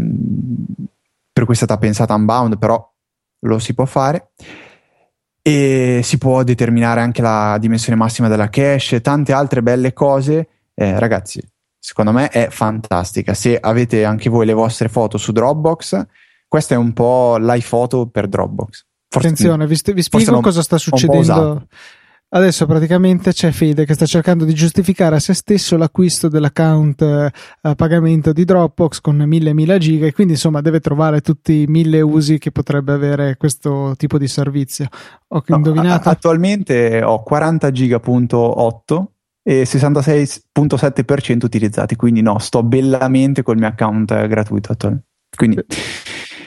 per cui è stata pensata Unbound, però lo si può fare. E si può determinare anche la dimensione massima della cache, tante altre belle cose. Eh, ragazzi, secondo me è fantastica. Se avete anche voi le vostre foto su Dropbox, questa è un po' l'iPhoto per Dropbox. Forse, Attenzione, vi, st- vi spiego cosa sta succedendo. Adesso praticamente c'è Fede che sta cercando di giustificare a se stesso l'acquisto dell'account eh, a pagamento di Dropbox con 1000 1000 giga e quindi insomma deve trovare tutti i mille usi che potrebbe avere questo tipo di servizio. Ho no, indovinato? attualmente ho 40 giga.8 e 66.7% utilizzati, quindi no, sto bellamente col mio account gratuito attualmente. Quindi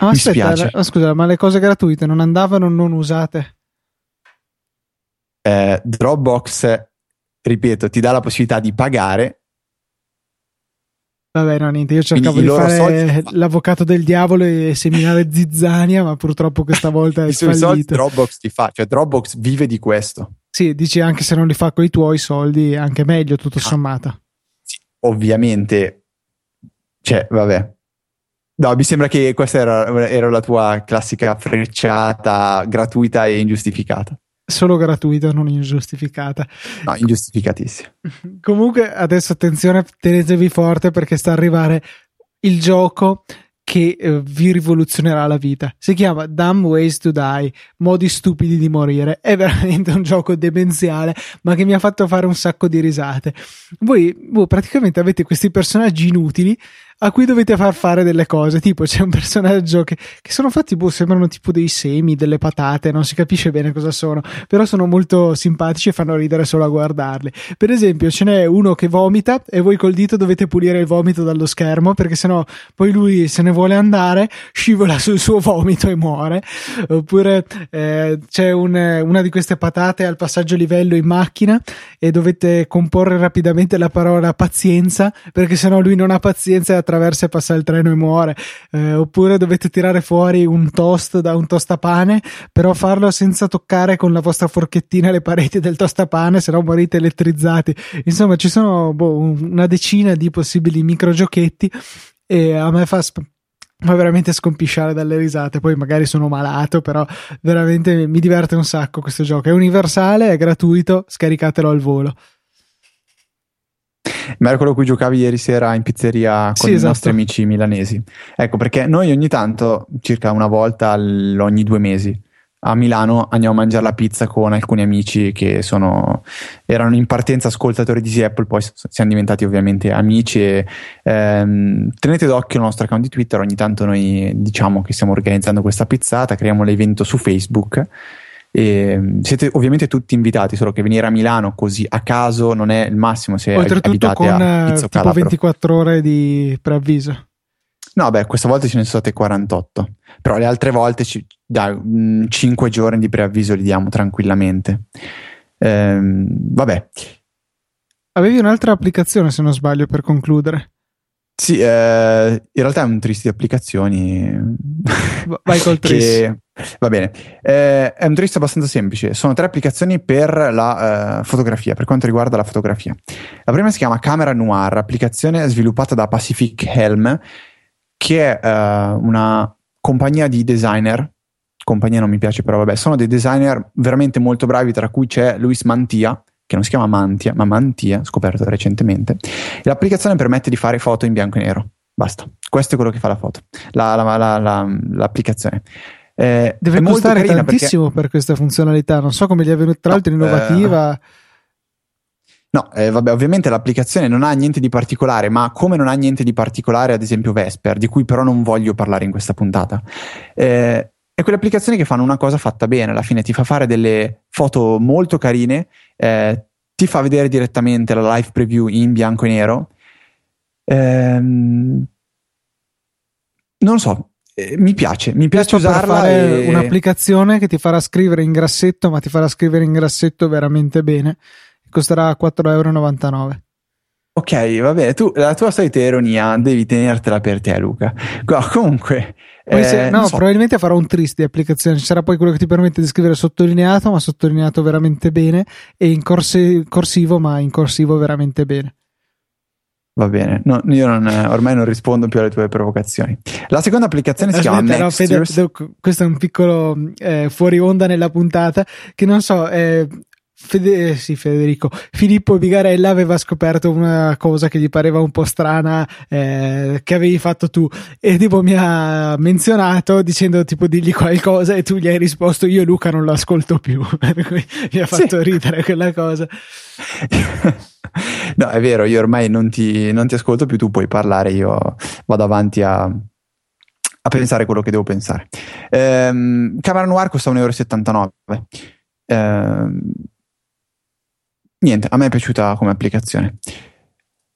Ah, Mi aspetta, spiace. scusa, ma le cose gratuite non andavano non usate? Eh, Dropbox, ripeto, ti dà la possibilità di pagare. Vabbè, no, niente, io cercavo Quindi di fare l'avvocato del diavolo e seminare zizzania, ma purtroppo questa volta è I fallito. soldi Dropbox ti fa, cioè Dropbox vive di questo. Sì, dici anche se non li fa con i tuoi soldi, anche meglio tutto ah. sommato. Sì, ovviamente, cioè, vabbè, No, mi sembra che questa era, era, la tua classica frecciata gratuita e ingiustificata. Solo gratuita, non ingiustificata. No, ingiustificatissima. (laughs) Comunque, adesso attenzione, tenetevi forte perché sta arrivare il gioco che eh, vi rivoluzionerà la vita. Si chiama Dumb Ways to Die, modi stupidi di morire. È veramente un gioco demenziale, ma che mi ha fatto fare un sacco di risate. Voi, voi praticamente avete questi personaggi inutili a cui dovete far fare delle cose. Tipo, c'è un personaggio che, che sono fatti, boh, sembrano tipo dei semi, delle patate, non si capisce bene cosa sono, però sono molto simpatici e fanno ridere solo a guardarli. Per esempio, ce n'è uno che vomita e voi col dito dovete pulire il vomito dallo schermo, perché sennò poi lui se ne vuole andare, scivola sul suo vomito e muore. Oppure eh, c'è un, una di queste patate al passaggio livello in macchina e dovete comporre rapidamente la parola pazienza, perché sennò lui non ha pazienza e attraversa e passa il treno e muore. Eh, oppure dovete tirare fuori un toast da un tostapane, però farlo senza toccare con la vostra forchettina le pareti del tostapane, se no morite elettrizzati. Insomma, ci sono boh, una decina di possibili microgiochetti e a me fa sp- fa veramente scompisciare dalle risate. Poi magari sono malato, però veramente mi diverte un sacco questo gioco. È universale, è gratuito, scaricatelo al volo. Ma era quello cui giocavi ieri sera in pizzeria con sì, i esatto. nostri amici milanesi. Ecco, perché noi ogni tanto, circa una volta ogni due mesi, a Milano andiamo a mangiare la pizza con alcuni amici che sono, erano in partenza ascoltatori di Apple, poi siamo diventati ovviamente amici e ehm, tenete d'occhio il nostro account di Twitter, ogni tanto noi diciamo che stiamo organizzando questa pizzata, creiamo l'evento su Facebook e mm, siete ovviamente tutti invitati, solo che venire a Milano così a caso non è il massimo se Oltretutto con a eh, tipo 24 ore di preavviso. No, beh, questa volta ce ne sono state 48, però le altre volte ci, dai, 5 mm, giorni di preavviso li diamo tranquillamente. Ehm, vabbè. Avevi un'altra applicazione, se non sbaglio, per concludere. Sì, eh, in realtà è un triste di applicazioni. Vai col (laughs) triste. Va bene, eh, è un triste abbastanza semplice. Sono tre applicazioni per la eh, fotografia, per quanto riguarda la fotografia. La prima si chiama Camera Noir, applicazione sviluppata da Pacific Helm, che è eh, una compagnia di designer. Compagnia non mi piace, però vabbè, sono dei designer veramente molto bravi, tra cui c'è Luis Mantia, che non si chiama Mantia, ma Mantia, scoperto recentemente. L'applicazione permette di fare foto in bianco e nero. Basta, questo è quello che fa la foto, la, la, la, l'applicazione. Eh, Deve costare tantissimo perché... per questa funzionalità. Non so come gli è venuta, tra l'altro, no, innovativa. Eh... No, eh, vabbè, ovviamente l'applicazione non ha niente di particolare, ma come non ha niente di particolare, ad esempio Vesper, di cui però non voglio parlare in questa puntata. Eh, è quelle applicazioni che fanno una cosa fatta bene, alla fine ti fa fare delle foto molto carine, eh, ti fa vedere direttamente la live preview in bianco e nero. Ehm, non lo so, eh, mi piace, mi piace usarla. E... un'applicazione che ti farà scrivere in grassetto, ma ti farà scrivere in grassetto veramente bene. Costerà 4,99 euro. Ok, va bene, tu la tua solita ironia devi tenertela per te, Luca. Comunque, eh, se, no, so. probabilmente farò un trist di applicazione. Ci sarà poi quello che ti permette di scrivere sottolineato, ma sottolineato veramente bene, e in corsi- corsivo, ma in corsivo veramente bene. Va bene, no, io non, ormai non rispondo più alle tue provocazioni. La seconda applicazione si Aspetta, chiama no, Fede, questo è un piccolo eh, fuori onda nella puntata che non so, eh, Fede, sì, Federico. Filippo Bigarella aveva scoperto una cosa che gli pareva un po' strana eh, che avevi fatto tu. E tipo mi ha menzionato dicendo tipo digli qualcosa e tu gli hai risposto io Luca non lo ascolto più (laughs) mi ha fatto sì. ridere quella cosa. No è vero io ormai non ti, non ti, ascolto più tu puoi parlare io vado avanti a, a pensare quello che devo pensare. Ehm, Camera Noir costa 1,79 euro ehm, niente, a me è piaciuta come applicazione.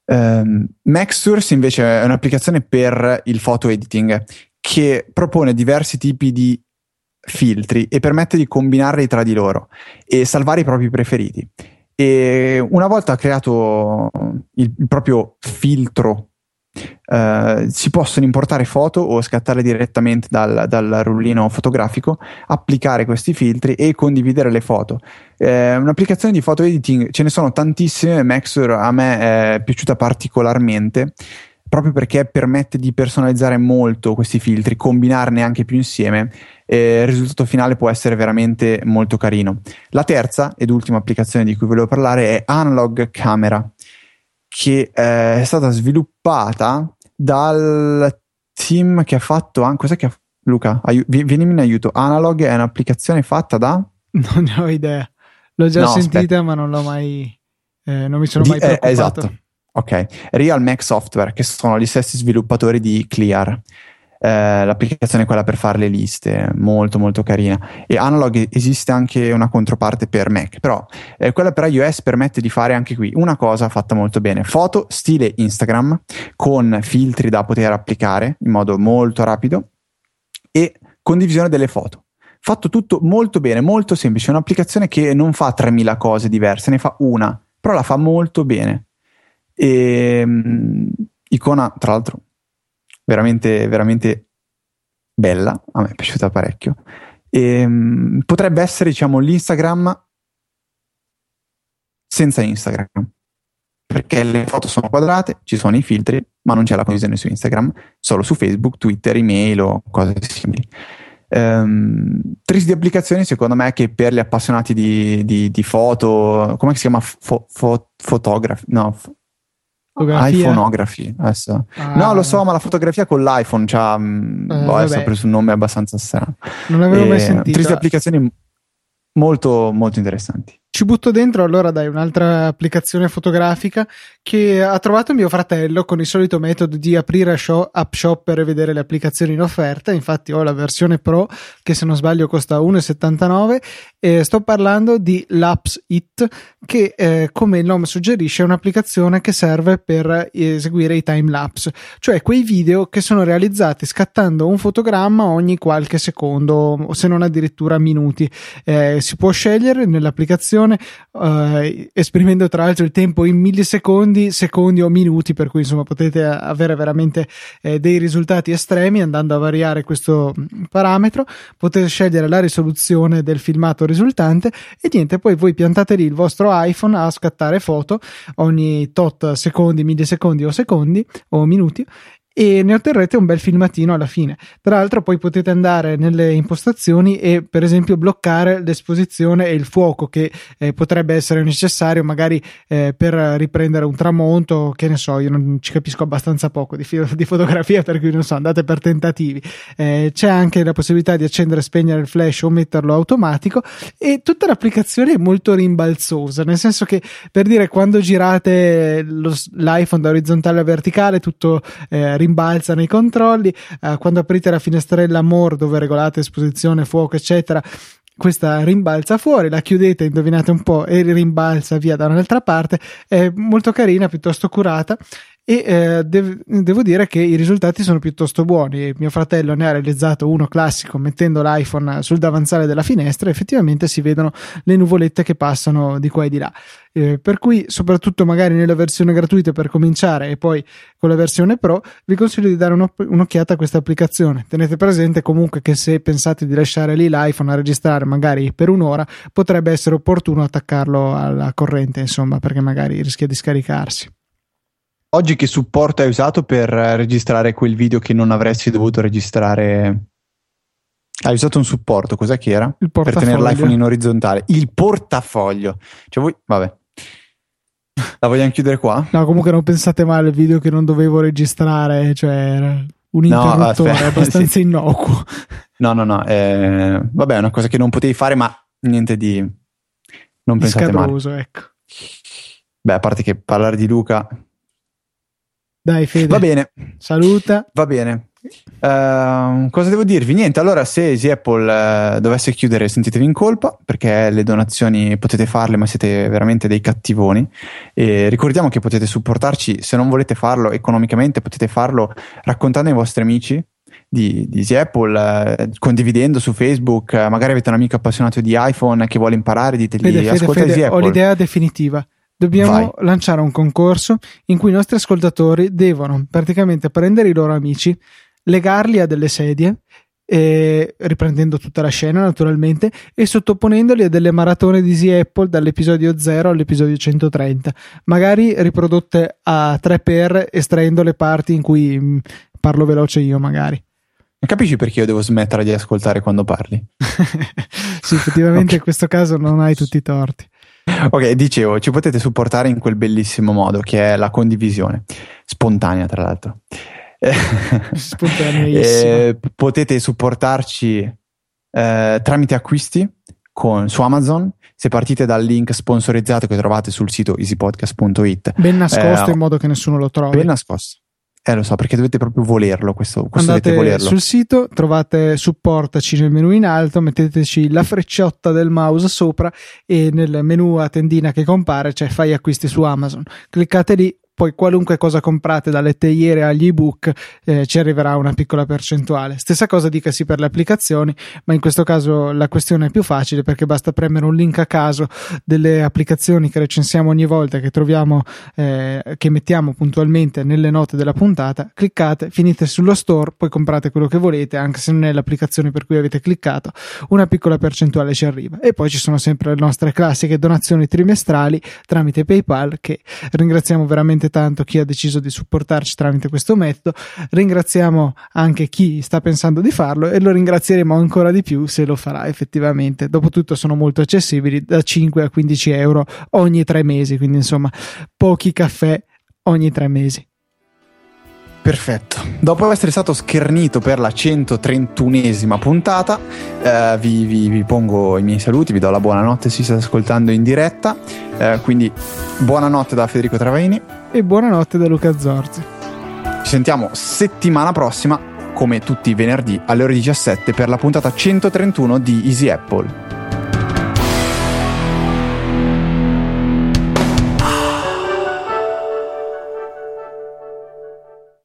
Um, Maxsource invece è un'applicazione per il photo editing che propone diversi tipi di filtri e permette di combinarli tra di loro e salvare i propri preferiti. E una volta creato il, il proprio filtro Uh, si possono importare foto o scattarle direttamente dal, dal, rullino fotografico, applicare questi filtri e condividere le foto. Uh, un'applicazione di photo editing, ce ne sono tantissime, Maxor a me è piaciuta particolarmente proprio perché permette di personalizzare molto questi filtri, combinarne anche più insieme e il risultato finale può essere veramente molto carino. La terza ed ultima applicazione di cui volevo parlare è Analog Camera che eh, è stata sviluppata dal team che ha fatto anche cos'è che ha Luca, aiu- vienimi in aiuto. Analog è un'applicazione fatta da (laughs) Non ne ho idea. L'ho già no, sentita, aspetta. ma non l'ho mai eh, non mi sono di, mai preoccupato. Eh, esatto. Ok, Real Mac Software, che sono gli stessi sviluppatori di Clear. Eh, l'applicazione è quella per fare le liste, molto molto carina. E Analog esiste anche una controparte per Mac, però eh, quella per iOS permette di fare anche qui una cosa fatta molto bene: foto stile Instagram con filtri da poter applicare in modo molto rapido e condivisione delle foto. Fatto tutto molto bene, molto semplice. È un'applicazione che non fa 3000 cose diverse, ne fa una, però la fa molto bene. E, um, icona, tra l'altro, veramente, veramente bella, a me è piaciuta parecchio. E, um, potrebbe essere, diciamo, l'Instagram senza Instagram. Perché le foto sono quadrate, ci sono i filtri, ma non c'è la condivisione su Instagram, solo su Facebook, Twitter, email o cose simili. Um, triste di applicazioni, secondo me, che per gli appassionati di, di, di foto, come si chiama? Fo, fo, fotografi? No? iPhoneography adesso. Ah, no, lo so, ma la fotografia con l'iPhone c'ha, mm, eh, boh, ha preso un nome abbastanza strano. Non l'avevo e, mai sentito. Triste applicazioni molto, molto interessanti. Ci butto dentro allora dai un'altra applicazione fotografica che ha trovato mio fratello con il solito metodo di aprire App Shop per vedere le applicazioni in offerta. Infatti ho la versione Pro che se non sbaglio costa 1,79 e sto parlando di Laps It che eh, come il nome suggerisce è un'applicazione che serve per eseguire i time lapse, cioè quei video che sono realizzati scattando un fotogramma ogni qualche secondo se non addirittura minuti. Eh, si può scegliere nell'applicazione trasmissione, eh, esprimendo tra l'altro il tempo in millisecondi, secondi o minuti, per cui insomma potete avere veramente eh, dei risultati estremi andando a variare questo mm, parametro. Potete scegliere la risoluzione del filmato risultante e niente, poi voi piantate lì il vostro iPhone a scattare foto ogni tot secondi, millisecondi o secondi o minuti e ne otterrete un bel filmatino alla fine. Tra l'altro poi potete andare nelle impostazioni e per esempio bloccare l'esposizione e il fuoco che eh, potrebbe essere necessario magari eh, per riprendere un tramonto, che ne so, io non ci capisco abbastanza poco di, di fotografia per cui non so, andate per tentativi. Eh, c'è anche la possibilità di accendere e spegnere il flash o metterlo automatico e tutta l'applicazione è molto rimbalzosa, nel senso che per dire quando girate lo, l'iPhone da orizzontale a verticale tutto eh, rimbalzano i controlli, eh, quando aprite la finestrella more dove regolate esposizione, fuoco, eccetera, questa rimbalza fuori, la chiudete, indovinate un po', e rimbalza via da un'altra parte. È molto carina, piuttosto curata e eh, dev- devo dire che i risultati sono piuttosto buoni. Mio fratello ne ha realizzato uno classico mettendo l'iPhone sul davanzale della finestra e effettivamente si vedono le nuvolette che passano di qua e di là. Eh, per cui, soprattutto magari nella versione gratuita per cominciare e poi con la versione Pro, vi consiglio di dare uno- un'occhiata a questa applicazione. Tenete presente comunque che se pensate di lasciare lì l'iPhone a registrare magari per un'ora, potrebbe essere opportuno attaccarlo alla corrente, insomma, perché magari rischia di scaricarsi. Oggi che supporto hai usato per registrare quel video che non avresti dovuto registrare? Hai usato un supporto, cos'è che era? Il per tenere l'iPhone in orizzontale. Il portafoglio. Cioè voi, vabbè. La vogliamo chiudere qua? No, comunque non pensate male al video che non dovevo registrare, cioè era un interruttore no, (laughs) abbastanza sì. innocuo. No, no, no, eh, vabbè, è una cosa che non potevi fare, ma niente di non di pensate scabroso, male. ecco. Beh, a parte che parlare di Luca dai, Fede. Va bene. Saluta. Va bene. Uh, cosa devo dirvi? Niente, allora se Easy Apple uh, dovesse chiudere sentitevi in colpa perché le donazioni potete farle ma siete veramente dei cattivoni e ricordiamo che potete supportarci se non volete farlo economicamente potete farlo raccontando ai vostri amici di, di Easy Apple uh, condividendo su Facebook magari avete un amico appassionato di iPhone che vuole imparare ditegli Fede, ascolta Fede, Easy Apple ho l'idea definitiva Dobbiamo Vai. lanciare un concorso in cui i nostri ascoltatori devono praticamente prendere i loro amici, legarli a delle sedie eh, riprendendo tutta la scena naturalmente e sottoponendoli a delle maratone di Easy Apple dall'episodio 0 all'episodio 130 magari riprodotte a 3x estraendo le parti in cui mh, mm, parlo veloce io magari capisci perché io devo smettere di ascoltare quando parli? (laughs) sì effettivamente okay. in questo caso non hai tutti i torti Ok, dicevo, ci potete supportare in quel bellissimo modo che è la condivisione, spontanea tra l'altro. (laughs) eh, potete supportarci eh, tramite acquisti con, su Amazon se partite dal link sponsorizzato che trovate sul sito easypodcast.it. Ben nascosto eh, in modo che nessuno lo trovi. Ben nascosto. Eh, lo so, perché dovete proprio volerlo. Questo, questo Andate volerlo. sul sito, trovate supportaci nel menu in alto, metteteci la frecciotta del mouse sopra e nel menu a tendina che compare c'è fai acquisti su Amazon. Cliccate lì, poi qualunque cosa comprate dalle teiere agli ebook eh, ci arriverà una piccola percentuale. Stessa cosa dicasi per le applicazioni, ma in questo caso la questione è più facile perché basta premere un link a caso delle applicazioni che recensiamo ogni volta che troviamo eh, che mettiamo puntualmente nelle note della puntata, cliccate, finite sullo store, poi comprate quello che volete, anche se non è l'applicazione per cui avete cliccato, una piccola percentuale ci arriva. E poi ci sono sempre le nostre classiche donazioni trimestrali tramite PayPal che ringraziamo veramente veramente tanto chi ha deciso di supportarci tramite questo metodo. Ringraziamo anche chi sta pensando di farlo e lo ringrazieremo ancora di più se lo farà effettivamente. Dopotutto sono molto accessibili da 5 a 15 euro ogni tre mesi, quindi insomma pochi caffè ogni tre mesi. Perfetto. Dopo essere stato schernito per la 131esima puntata, eh, vi, vi, vi, pongo i miei saluti, vi do la buonanotte se state ascoltando in diretta. Eh, quindi buonanotte da Federico Travaini. E buonanotte da Luca Zorzi. Ci sentiamo settimana prossima, come tutti i venerdì alle ore 17, per la puntata 131 di Easy Apple.